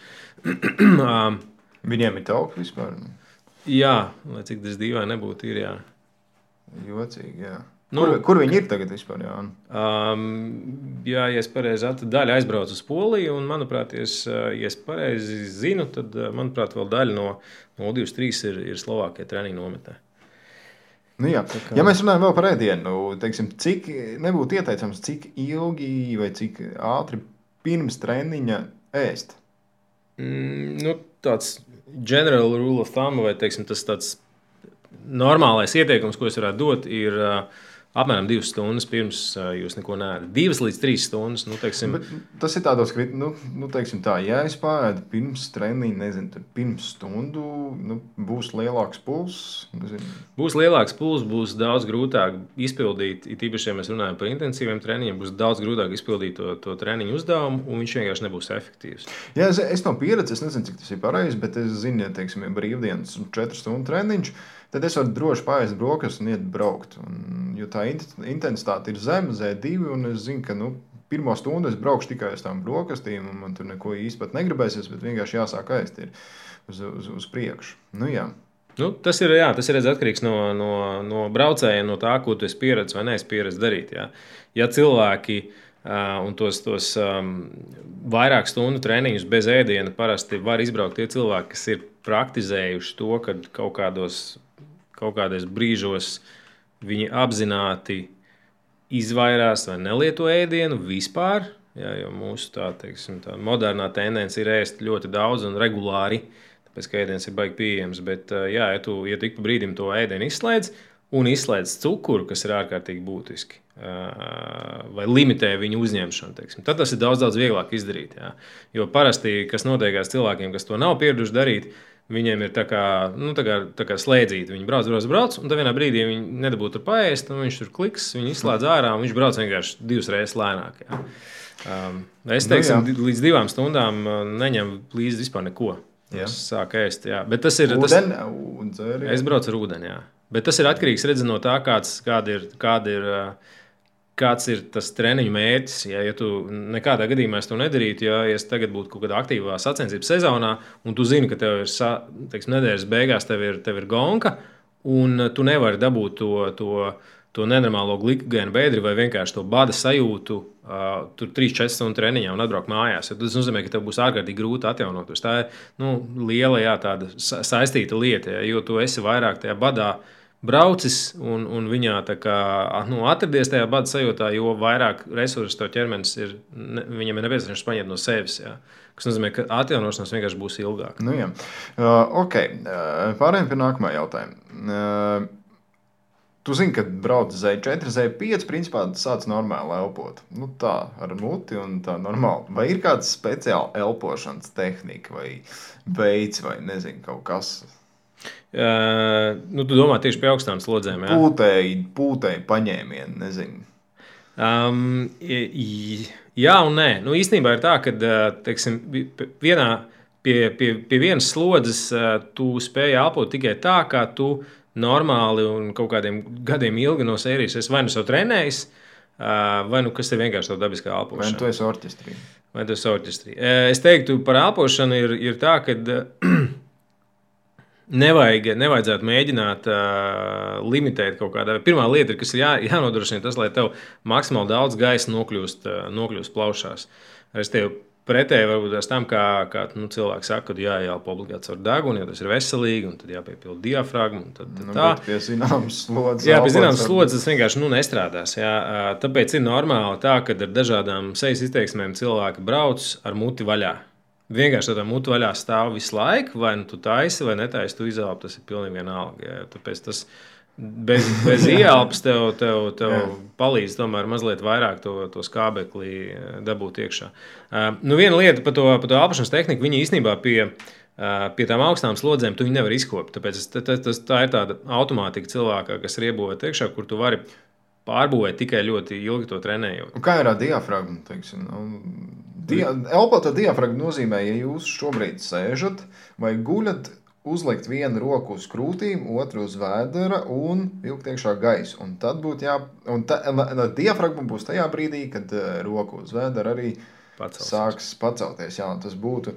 viņiem ir tauku vispār? Jā, lai cik tas dīvaini nebūtu, ir jā. Jocīgi, jā. Nu, kur, kur viņi ir tagad vispār? Jā, um, jā ja es pareizi atceros, daļa aizbrauca uz Poliju, un, manuprāt, es, ja es pareizi zinu, tad, manuprāt, vēl daļa no, no 23 ir, ir Slovākija treniņu nometnē. Nu, jā. kā... Ja mēs runājam par ēdienu, teiksim, cik nebūtu ieteicams, cik ilgi vai cik ātri pirms treniņa ēst? Mm, nu, tāds general rule of thumb, vai teiksim, tas tāds normālais ieteikums, ko es varētu dot, ir uh, apmēram divas stundas pirms jūs neko neēdat. Divas līdz trīs stundas. Nu, teiksim, Bet tas ir tādos, ka, nu, nu, teiksim, tā, ja es pārēdu pirms treniņa, nezinu, pirms stundu nu, būs lielāks pulss. Būs lielāks pulss, būs daudz grūtāk izpildīt, it īpaši, ja mēs runājam par intensīviem treniņiem, būs daudz grūtāk izpildīt to, to treniņu uzdevumu, un viņš vienkārši nebūs efektīvs. Jā, es, es no pieredzes nezinu, cik tas ir pareizi, bet es zinu, ja teiksim, ja brīvdienas un četru stundu treniņš tad es varu droši pāriest brokastis un iet braukt. Un, jo tā intensitāte ir zema, Z2, un es zinu, ka nu, pirmo stundu es braukšu tikai uz tām brokastīm, un man tur neko īsti pat negribēsies, bet vienkārši jāsāk aizt uz, uz, uz priekšu. Nu, jā. Nu, tas ir, jā, tas ir atkarīgs no, no, no braucēja, no tā, ko tu esi pieredzējis vai neesi pieredzējis darīt. Jā. Ja cilvēki uh, un tos, tos um, vairāk stundu treniņus bez ēdiena parasti var izbraukt tie cilvēki, kas ir praktizējuši to, ka kaut kādos kaut kādos brīžos viņi apzināti izvairās vai nelieto ēdienu vispār. Jā, jo mūsu tā, teiksim, tā modernā tendence ir ēst ļoti daudz un regulāri, tāpēc ka ēdiens ir baigi pieejams. Bet, jā, ja tu, ja tu ik pa brīdim to ēdienu izslēdz un izslēdz cukuru, kas ir ārkārtīgi būtiski, vai limitē viņu uzņemšanu, teiksim, tad tas ir daudz, daudz vieglāk izdarīt. Jā. Jo parasti, kas notiekās cilvēkiem, kas to nav pieraduši darīt, Viņiem ir tā kā, nu, tā kā, tā kā slēdzīta. Viņi brauc, brauc, brauc, un tad vienā brīdī viņi nedabūtu tur paēst, un viņš tur kliks, viņi izslēdz ārā, un viņš brauc vienkārši divas reizes lēnāk. Jā. Um, es teiktu, nu, līdz divām stundām uh, neņem līdzi vispār neko. Es sāku ēst, jā. Bet tas ir. Ūdeni, tas, ūdeni, es braucu ar ūdeni, jā. Bet tas ir atkarīgs no tā, kāds, kāda ir. Kāda ir uh, kāds ir tas treniņu mērķis. Ja, ja tu nekādā gadījumā to nedarītu, ja, ja tagad būtu kaut kādā aktīvā sacensību sezonā, un tu zini, ka tev ir teiksim, nedēļas beigās tev ir, tev ir gonka, un tu nevari dabūt to. to To nenormālo glikogēnu bedri vai vienkārši to bada sajūtu, uh, tur 3-4 stundu treniņā un atbraukt mājās. Tas nozīmē, ka tev būs ārkārtīgi grūti atjaunoties. Tā ir nu, liela, jā, saistīta lieta, ja, jo tu esi vairāk tajā badā uh, braucis un, un viņā kā, nu, atradies tajā bada sajūtā, jo vairāk resursu tev ķermenis ir, ne, viņam ir nepieciešams paņemt no sevis. Jā. Tas nozīmē, ka atjaunošanās vienkārši būs ilgāka. Nu, jā. uh, okay. uh, pārējiem pie nākamā jautājuma. Uh, Tu zini, ka brauc Z4, Z5, principā sāc normāli elpot. Nu, tā ar muti un tā normāli. Vai ir kāda speciāla elpošanas tehnika vai veids vai nezinu, kaut kas? Uh, nu, tu domā tieši pie augstām slodzēm. Ja? Pūtēji, pūtēji paņēmieni, nezinu. Um, jā, un nē. Nu, īstenībā ir tā, ka teiksim, vienā, pie, pie, pie vienas slodzes tu spēj elpot tikai tā, kā tu normāli un kaut kādiem gadiem ilgi no sērijas esi vai nu savu trenējis, vai nu kas ir vienkārši tāda dabiskā elpošana. Vai nu tu esi orķestrī? Vai tu esi orķestrī? Es teiktu, par elpošanu ir, ir tā, ka Nevajag, nevajadzētu mēģināt uh, limitēt kaut kādā veidā. Pirmā lieta, ir, kas ir jā, jānodrošina, tas, lai tev maksimāli daudz gaisa nokļūst, uh, nokļūst plaušās. Es tev pretēji varbūt tam, kā, kā nu, cilvēks saka, ka jāielpo obligāti caur degunu, jo tas ir veselīgi, un tad jāpiepilda diafragma. Tad, tad nu, tā pie zināmas slodzes. Jā, pie zināmas slodzes tas vienkārši nu, nestrādās. Jā. Tāpēc ir normāli tā, ka ar dažādām sejas izteiksmēm cilvēki brauc ar muti vaļā vienkārši tādā mutu vaļā stāv visu laiku, vai nu tu taisi vai netaisi, tu izelpi, tas ir pilnīgi vienalga. Jā. Tāpēc tas bez, bez ieelpas tev, tev, tev palīdz tomēr mazliet vairāk to, to skābekli eh, dabūt iekšā. Uh, nu, viena lieta par to, par to apšanas tehniku, viņi īstenībā pie. Uh, pie tām augstām slodzēm tu nevari izkopt. Tāpēc tas, tas, tas, tā ir tāda automātika cilvēkā, kas ir iebūvēta iekšā, kur tu vari pārbūvēt tikai ļoti ilgi to trenējot. Un kā ir ar diafragmu? Teiksim, nu, dia, elpota diafragma nozīmē, ja jūs šobrīd sēžat vai guļat, uzlikt vienu roku uz krūtīm, otru uz vēdera un vilkt iekšā gaisu. Un tad būtu jā, un ta, diafragma būs tajā brīdī, kad uh, roku uz vēdera arī Pacelsies. sāks pacelties. Jā, tas būtu.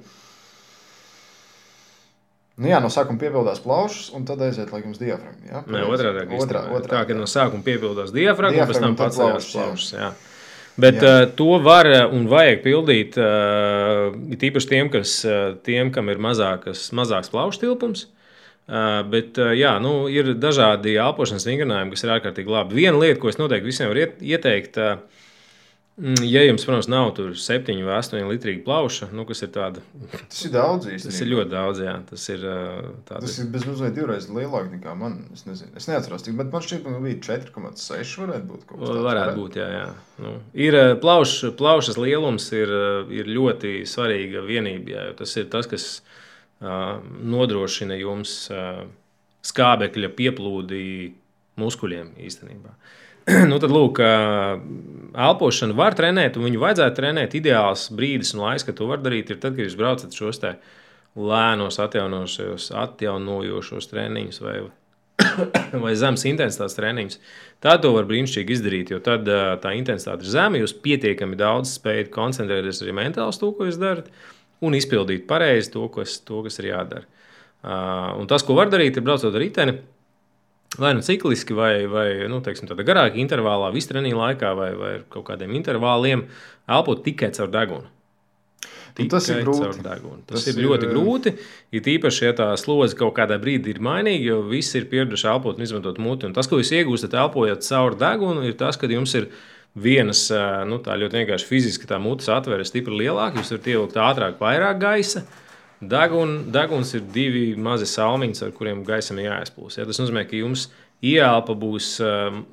Nu jā, no sākuma piepildās plaušas, un tad aiziet laikam uz diafragmu. Jā, Nē, otrādi - otrā, otrā, tā, ka no sākuma piepildās diafragma, un pēc tam paceļās plaušas, jā. Jā. Bet uh, to var uh, un vajag pildīt uh, tīpaši tiem, kas, tiem, kam ir mazākas, mazāks plaušu tilpums. Uh, bet, uh, jā, nu, ir dažādi elpošanas vingrinājumi, kas ir ārkārtīgi labi. Viena lieta, ko es noteikti visiem varu iet- ieteikt, uh, ja jums, protams, nav tur 7 vai 8 litrīga plauša, nu, kas ir tāda, Tas ir daudz īstenībā. tas ir ļoti daudz. Jā, tas ir, uh, tāda, Tas ir bezmazliet divreiz lielāk nekā man. Es, nezinu. es neatceros, cik, bet man šķiet, ka bija 4,6 varētu būt. kaut kas tāds, Varētu būt, jā. jā. Nu, ir plauš, plaušas lielums, ir, ir ļoti svarīga vienība. Jā, jo tas ir tas, kas uh, nodrošina jums uh, skābekļa pieplūdi muskuļiem īstenībā. nu, tad, lūk, elpošanu var trenēt, un viņu vajadzētu trenēt. Ideāls brīdis un laiks, kad to var darīt, ir tad, kad jūs braucat šos te lēnos, atjaunojošos treniņus vai, vai zemes intensitātes treniņus. Tad to var brīnišķīgi izdarīt, jo tad tā intensitāte ir zema, jūs pietiekami daudz spējat koncentrēties arī mentāli uz to, ko jūs darat, un izpildīt pareizi to, kas, to, kas ir jādara. Uh, un tas, ko var darīt, ir braucot ar riteni. Vai nu cikliski, vai, vai nu, teiksim, tādā garākā intervālā, visu treniņu laikā, vai, vai kaut kādiem intervāliem, elpot tikai caur degunu. Un tas ir grūti. Tas, Tas ir ir, ļoti eh, grūti. Ir īpaši, ja tā slodze kaut kādā brīdī ir mainīga, jo visi ir pieraduši elpot un izmantot muti. Un tas, ko jūs iegūstat elpojot caur degunu, ir tas, ka jums ir vienas eh, nu, ļoti vienkārši fiziski tā mutes atveres stipri lielāka, jūs varat ievilkt ātrāk, vairāk gaisa. Degun, deguns ir divi mazi salmiņi, ar kuriem gaisam ir jāizplūst. Ja? Tas nozīmē, ka jums ieelpa būs um,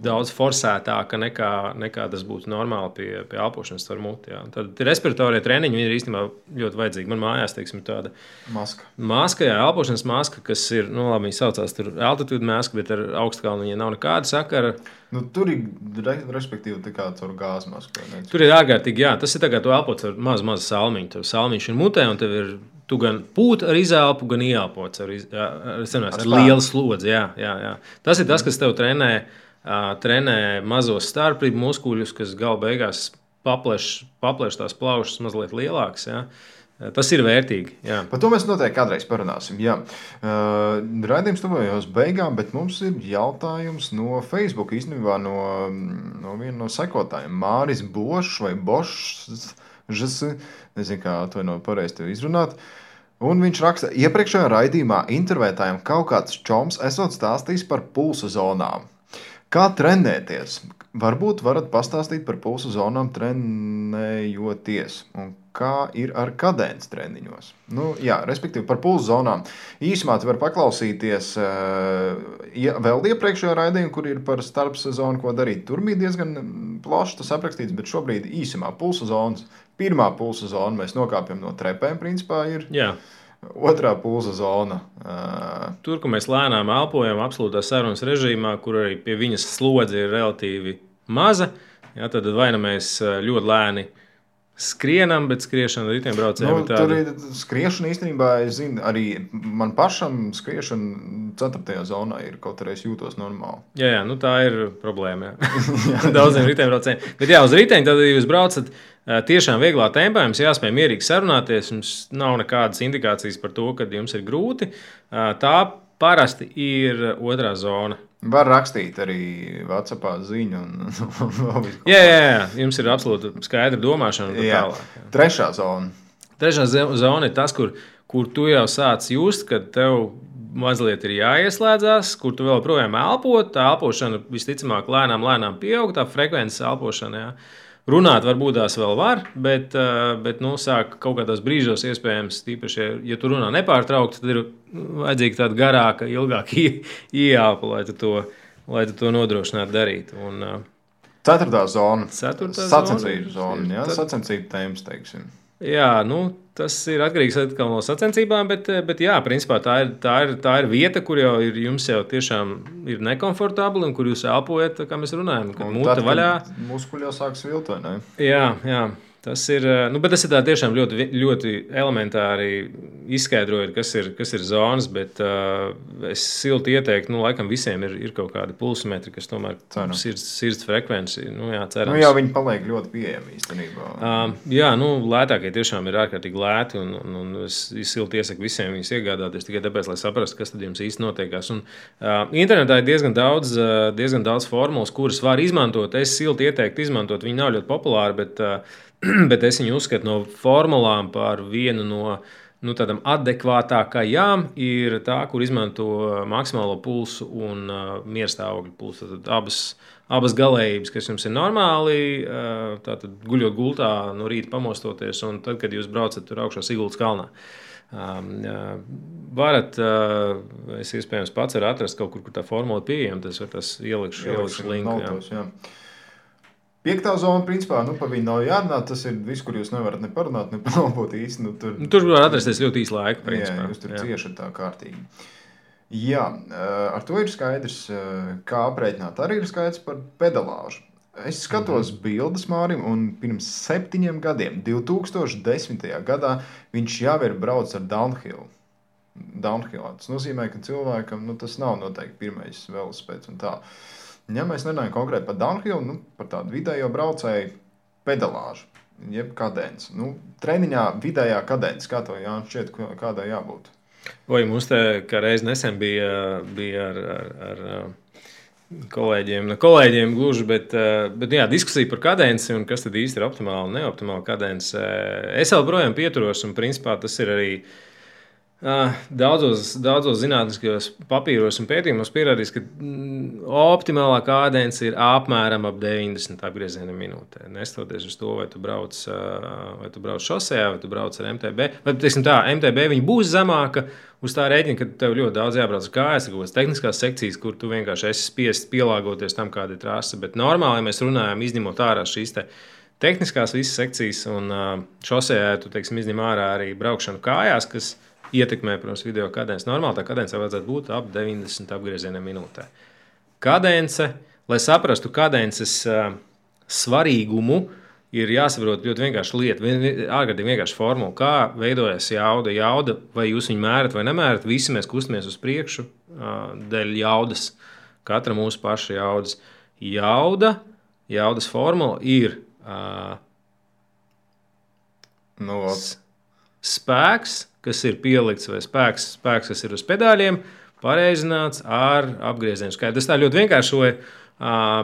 daudz forsētāka nekā, nekā tas būtu normāli pie, pie elpošanas ar muti. Ja? Tad respiratorie treniņi ir īstenībā ļoti vajadzīgi. Man mājās teiksim, tāda Maska. maska, jā, elpošanas maska, kas ir, nu, labi, viņi saucās tur altitūda maska, bet ar augstkalnu viņai nav nekāda sakara. Nu, tur ir re, respektīvi tā kā caur gāzes masku. vai ne? Tur ir ārkārtīgi, jā, tas ir tā kā tu elpots ar mazu, mazu salmiņu. Tev salmiņš ir mutē, un tev ir tu gan pūt ar izelpu, gan ieelpots ar, iz, ar, ar, ar, lielu slodzi. Jā, jā, jā. Tas ir tas, kas tev trenē, uh, trenē mazos starprību muskuļus, kas gala beigās paplēš, paplēš tās plaušas mazliet lielākas. Tas ir vērtīgi. Jā. Par to mēs noteikti kādreiz parunāsim. Jā. Uh, Raidījums tuvojas beigām, bet mums ir jautājums no Facebook. Īstenībā no, no viena no sekotājiem. Māris Bošs vai Bošs. Nezinu, kā to no pareizi izrunāt. Un viņš raksta, iepriekšējā raidījumā intervētājiem kaut kāds čoms esot stāstījis par pulsu zonām. Kā trenēties? Varbūt varat pastāstīt par pulsu zonām, trenējoties. Un kā ir ar kadēnas treniņos? Nu, jā, respektīvi, par pulsu zonām. Īsumā tu vari paklausīties uh, vēl iepriekšējā raidījumā, kur ir par starpsezonu, ko darīt. Tur bija diezgan plaši tas aprakstīts, bet šobrīd īsumā pulsu zonas. Pirmā pulsu zona mēs nokāpjam no trepēm, principā ir Jā. otrā pulsa zona. Uh, Tur, kur mēs lēnām elpojam, absolūtā sarunas režīmā, kur arī pie viņas slodze ir relatīvi maza, jā, tad vai nu mēs eh, ļoti lēni skrienam, bet skriešana riteņbraucējiem Nu, ir tur tāda. ir skriešana īstenībā, es zinu, arī man pašam skriešana 4. zonā ir kaut es jūtos normāli. Jā, jā nu tā ir problēma. Daudziem riteņbraucējiem. Bet jā, uz riteņa tad, jūs braucat tiešām vieglā tempā, jums jāspēj mierīgi sarunāties. Jums nav nekādas indikācijas par to, ka jums ir grūti. Tā parasti ir otrā zona. Var rakstīt arī Vācijā ziņu. Un, un Jā, jā, jā, jums ir absolūti skaidra domāšana. Jā. tālāk, jā. Trešā zona. Trešā zona ir tas, kur, kur tu jau sāc just, ka tev mazliet ir jāieslēdzas, kur tu vēl projām elpo. Tā elpošana visticamāk lēnām, lēnām pieaug, tā frekvences elpošana. Jā. Runāt varbūt tās vēl var, bet, eh, bet nu, sāk kaut kādos brīžos, iespējams, tīpaši, ja tu runā nepārtraukti, tad ir vajadzīga tāda garāka, ilgāka ie- ieelpa, lai tu to, lai tu to nodrošinātu darīt. Un, Ceturtā zona. Ceturtā Sacensību zona. zona. Jā, Tad- sacensību tēmas, teiksim. Jā, nu, tas ir atkarīgs no sacensībām, bet, bet jā, principā tā ir, tā, ir, tā ir vieta, kur jau ir, jums jau tiešām ir nekomfortabli un kur jūs elpojat, kā mēs runājam, kad mūte vaļā. Muskuļi jau sāk svilpt, vai ne? Jā, jā. Tas ir, eh, nu, tas ir tiešām ļoti, ļoti elementāri izskaidrojot, kas ir, kas ir zonas, bet uh, es silti ieteiktu, nu, laikam visiem ir, ir kaut kādi pulsmetri, kas tomēr ir sirds, sirds frekvenci. Nu, jā, cerams. nu, jā, viņi paliek ļoti pieejami īstenībā. Uh, jā, nu, lētākie tiešām ir ārkārtīgi lēti, un, un, un es silti iesaku visiem viņus iegādāties tikai tāpēc, lai saprastu, kas tad jums īsti notiekās. Un, uh, internetā ir diezgan daudz, uh, diezgan daudz formulas, kuras var izmantot. Es silti ieteiktu izmantot, viņi nav ļoti populāri, bet uh, bet es viņu uzskatu no formulām par vienu no nu, tādām adekvātākajām, ir tā, kur izmanto maksimālo pulsu un uh, mieru stāvokļa pulsu. Tad abas, abas galējības, kas jums ir normāli, uh, tātad guļot gultā no rīta pamostoties, un tad, kad jūs braucat tur augšā Sigultas kalnā. Um, uh, varat, uh, es iespējams pats varu atrast kaut kur, kur tā formula pieejama, tas var tas ielikšu, ielikšu jā. Jā. Piektā zona, principā, nu, par viņu nav jārunā. Tas ir viss, kur jūs nevarat ne parunāt, ne palabot īsti. Nu, tur, nu, tur var atrasties ļoti īsu laiku. Principā. Jā, jūs tur cieši tā kārtīgi. Jā, ar to ir skaidrs, kā aprēķināt. Arī ir skaidrs par pedalāžu. Es skatos mm -hmm. bildes Mārim, un pirms septiņiem gadiem, 2010. gadā, viņš jau ir braucis ar downhill. downhill. Tas nozīmē, ka cilvēkam nu, tas nav noteikti pirmais velospēds. Ja mēs runājam konkrēti par downhill, nu, par tādu vidējo braucēju pedalāžu, jeb kadenci. Nu, treniņā vidējā kadence, kā to Jānis šķiet, kādai jābūt? Vai mums te kā reiz nesen bija, bija ar, ar, ar kolēģiem, ne kolēģiem gluži, bet, bet jā, diskusija par kadenci un kas tad īsti ir optimāla un neoptimāla kadence. Es joprojām pieturos un principā tas ir arī. Uh, Daudzos, daudzos zinātniskajos papīros un pētījumos pierādīts, ka mm, optimālā kādence ir apmēram ap 90 apgriezieniem minūtē. Neskatoties uz to, vai tu brauc, vai tu brauc šosejā, vai tu brauc ar MTB. Vai, teiksim, tā, MTB būs zemāka uz tā rēķina, ka tev ļoti daudz jābrauc ar kājas, kaut kādas tehniskās sekcijas, kur tu vienkārši esi spiests pielāgoties tam, kāda ir trase. Bet normāli, ja mēs runājam, izņemot ārā šīs tehniskās visas sekcijas, un šosejā tu teiksim, izņem ārā arī braukšanu kājās, kas ir ietekmē, protams, video kadence. Normāli tā kadence vajadzētu būt ap 90 apgriezieniem minūtē. Kadence, lai saprastu kadences uh, svarīgumu, ir jāsaprot ļoti vienkārši lieta, ārkārtīgi vienkārši formula, kā veidojas jauda. Jauda, vai jūs viņu mērat vai nemērat, visi mēs kustamies uz priekšu uh, dēļ jaudas, katra mūsu paša jaudas. Jauda, jaudas formula ir uh, nu, spēks kas ir pielikts, vai spēks, spēks kas ir uz pedāļiem, pareizināts ar apgriezienu skaitu. Tas tā ļoti vienkāršoja. Uh,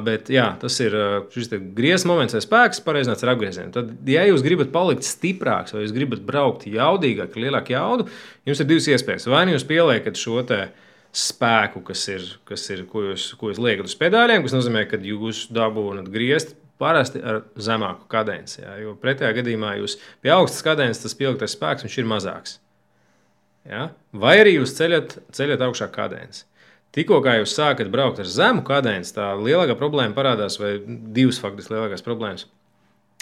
bet jā, tas ir šis griezts moments, vai spēks pareizināts ar apgriezienu. Tad, ja jūs gribat palikt stiprāks, vai jūs gribat braukt jaudīgāk, lielāku jaudu, jums ir divas iespējas. Vai nu jūs pieliekat šo spēku, kas ir, kas ir ko, jūs, ko jūs liekat uz pedāļiem, kas nozīmē, ka jūs dabūjat griezt parasti ar zemāku kadenci. Jo pretējā gadījumā jūs pie augstas kadences tas pieliktais spēks ir mazāks. Ja? Vai arī jūs ceļat, ceļat augšā kadēns. Tikko kā jūs sākat braukt ar zemu kadēns, tā lielākā problēma parādās, vai divas faktiski lielākās problēmas.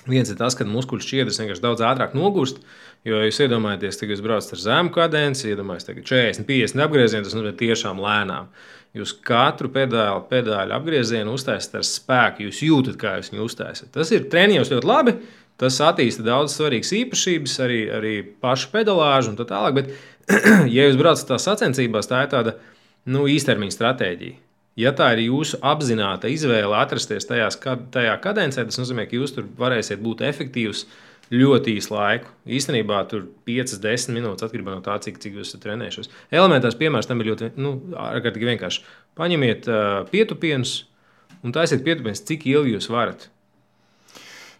Viens ir tas, ka muskuļu šķiedras vienkārši daudz ātrāk nogurst. Jo jūs iedomājaties, ka jūs braucat ar zemu kadenci, iedomājaties, ka 40, 50 apgriezieni tas nozīmē tiešām lēnām. Jūs katru pedāli, pedāļu apgriezienu uztaisat ar spēku, jūs jūtat, kā jūs viņu uztaisat. Tas ir treniņos ļoti labi. Tas attīsta daudz svarīgas īpašības, arī, arī pašu pedalāžu un tā tālāk. Bet ja jūs braucat tās sacensībās, tā ir tāda nu, īstermiņa stratēģija. Ja tā ir jūsu apzināta izvēle atrasties tajās, tajā kadencē, tas nozīmē, ka jūs tur varēsiet būt efektīvs ļoti īsu laiku. Īstenībā tur 5, 10 minūtes atkarībā no tā, cik, cik jūs esat trenējušies. Elementārs piemērs tam ir ļoti nu, vienkārši. Paņemiet uh, pietupienus un taisiet pietupienus, cik ilgi jūs varat.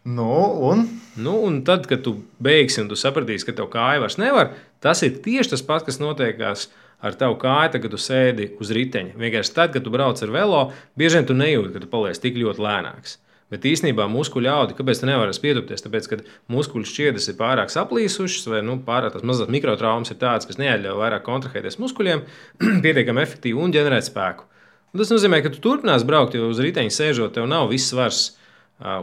Nu, un? Nu, un tad, kad tu beigsi un tu sapratīsi, ka tev kāja vairs nevar, tas ir tieši tas pats, kas notiekās ar tavu kāju, kad tu sēdi uz riteņa. Vienkārši tad, kad tu brauc ar velo, bieži vien tu nejūti, ka tu paliec tik ļoti lēnāks. Bet īstenībā muskuļu audi, kāpēc tu nevari pietupties? Tāpēc, ka muskuļu šķiedras ir pārāk saplīsušas, vai nu, pārāk tās mazas mikrotraumas ir tādas, kas neļauj vairāk kontrahēties muskuļiem, pietiekami efektīvi un ģenerēt spēku. Un tas nozīmē, ka tu turpinās braukt, jo uz riteņa sēžot, tev nav viss svars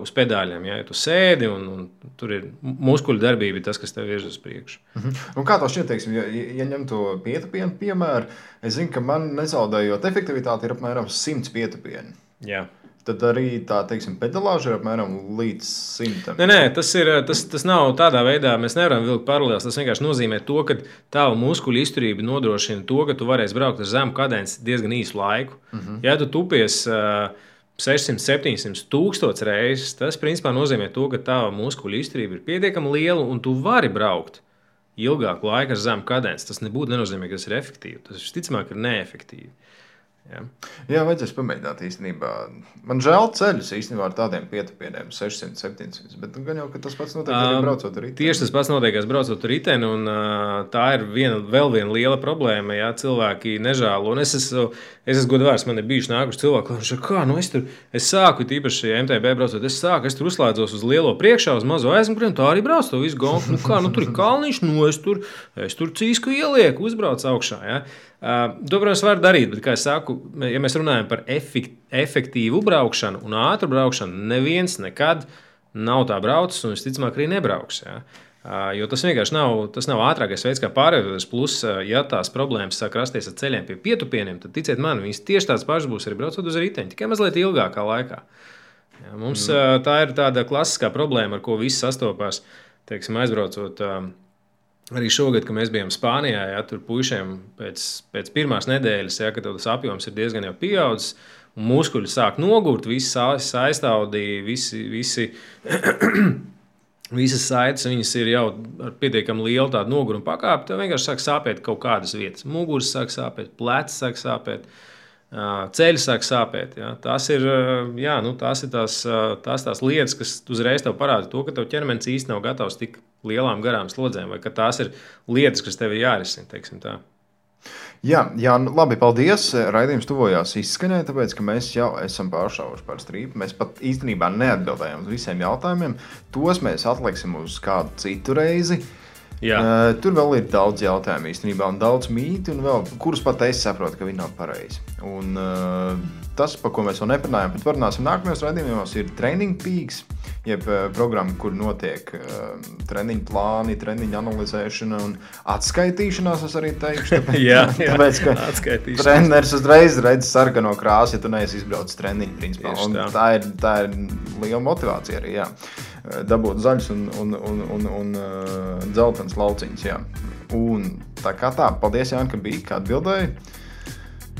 uz pedāļiem. Ja, ja tu sēdi un, un tur ir muskuļu darbība, tas, kas tev virz uz priekšu. Uh -huh. Kā tas šķiet, teiksim, ja, ja ņem to pietupienu piemēru, es zinu, ka man nezaudējot efektivitāti ir apmēram 100 pietupieni. Jā. Tad arī tā teiksim, pedalāža ir apmēram līdz simtam. Nē, nē tas, ir, tas, tas nav tādā veidā. Mēs nevaram vilkt paralēlus. Tas vienkārši nozīmē to, ka tava muskuļu izturība nodrošina to, ka tu varēsi braukt ar zemu kadenci diezgan īsu laiku. Uh -huh. Ja tu tupies uh, 600, 700, 1000 reizes, tas principā nozīmē to, ka tava muskuļu izturība ir pietiekami liela un tu vari braukt ilgāku laiku ar zemu kadenci. Tas nebūtu nenozīmē, ka tas ir efektīvi. Tas visticamāk ir neefektīvi. Jā, Jā vajadzēs pamēģināt īstenībā. Man žēl ceļus īstenībā ar tādiem pietupieniem, 600, 700. Bet nu, gan jau tas pats notiek arī braucot ar riteni. Tieši tas pats notiek, braucot ar riteni. Un, tā ir viena, vēl viena liela problēma. Jā, cilvēki nežēlo. Un es esmu, es esmu godvārds, man ir bijuši nākuši cilvēki, kuriem ir kā, nu es tur es sāku, tīpaši MTB braucot, es sāku, es tur uzslēdzos uz lielo priekšā, uz mazo aizmuguri, un tā arī braucu to visu gonku. Nu, kā, nu, tur ir kalniņš, nu es tur, es tur cīsku ielieku, uzbraucu augšā. Jā. Uh, protams, var darīt, bet, kā jau saku, ja mēs runājam par efektīvu braukšanu un ātru braukšanu, neviens nekad nav tā braucis un visticamāk arī nebrauks. Ja? Jo tas vienkārši nav, tas nav ātrākais veids, kā pārvietoties. Plus, ja tās problēmas sāk rasties ar ceļiem pie pietupieniem, tad ticiet man, viņas tieši tādas pašas būs arī braucot uz riteņa, tikai mazliet ilgākā laikā. Ja, mums mm. tā ir tāda klasiskā problēma, ar ko visi sastopās, teiksim, aizbraucot Arī šogad, kad mēs bijām Spānijā, ja tur puišiem pēc, pēc pirmās nedēļas, ja, tas apjoms ir diezgan jau pieaudzis, un muskuļi sāk nogurt, visi aiztaudīja, visi, visi, visas saites viņas ir jau ar pietiekami lielu tādu noguruma pakāpi. Tev vienkārši sāk sāpēt kaut kādas vietas. Muguras sāk sāpēt, plecs sāk sāpēt. Ceļš sāk sāpēt. Ja. Tās ir, jā, nu, tās, ir tās, tās, tās lietas, kas uzreiz tev parāda to, ka tev ķermenis īstenībā nav gatavs tik lielām garām slodzēm, vai tās ir lietas, kas tev ir jārisina. Jā, jā nu, labi, paldies. Raidījums tuvojās izskanē, tāpēc ka mēs jau esam pāršāvuši par strīpu. Mēs pat īstenībā neatbildējām uz visiem jautājumiem. Tos mēs atliksim uz kādu citu reizi. Jā. Uh, tur vēl ir daudz jautājumu īstenībā, un daudz mītu, vēl, kurus pat es saprotu, ka viņi nav pareizi. Un, uh, tas, par ko mēs vēl neparunājām, bet parunāsim nākamajos raidījumos, ir treniņu pīks. Uh, jeb uh, programma, kur notiek uh, treniņu plāni, treniņu analizēšana un atskaitīšanās. Es arī teikšu, tāpēc, jā, jā, tāpēc ka treneris uzreiz redz sarkano krāsu, ja tu neesi izbraucis treniņu. Tā. tā ir, tā ir liela motivācija arī. Jā. Dabūt zaļus un, un, un, un, un uh, dzeltenas lauciņus. Un tā kā tā, paldies, Jānis, ka biji, kā atbildēji.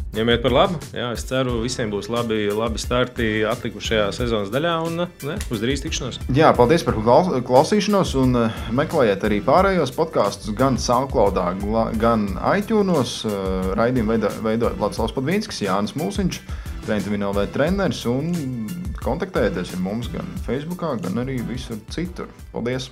Ņemiet par labu. Jā, es ceru, visiem būs labi, labi starti atlikušajā sezonas daļā un ne, uz drīz tikšanos. Jā, paldies par klausīšanos un eh, meklējiet arī pārējos podkāstus gan SoundCloud, gan iTunes. Eh, raidījumu veidojot veido Vladislavs Padvīnskis, Jānis Mūsiņš, Trentvinēlē treneris un kontaktējieties ar mums gan Facebook, gan arī visur citur. Paldies!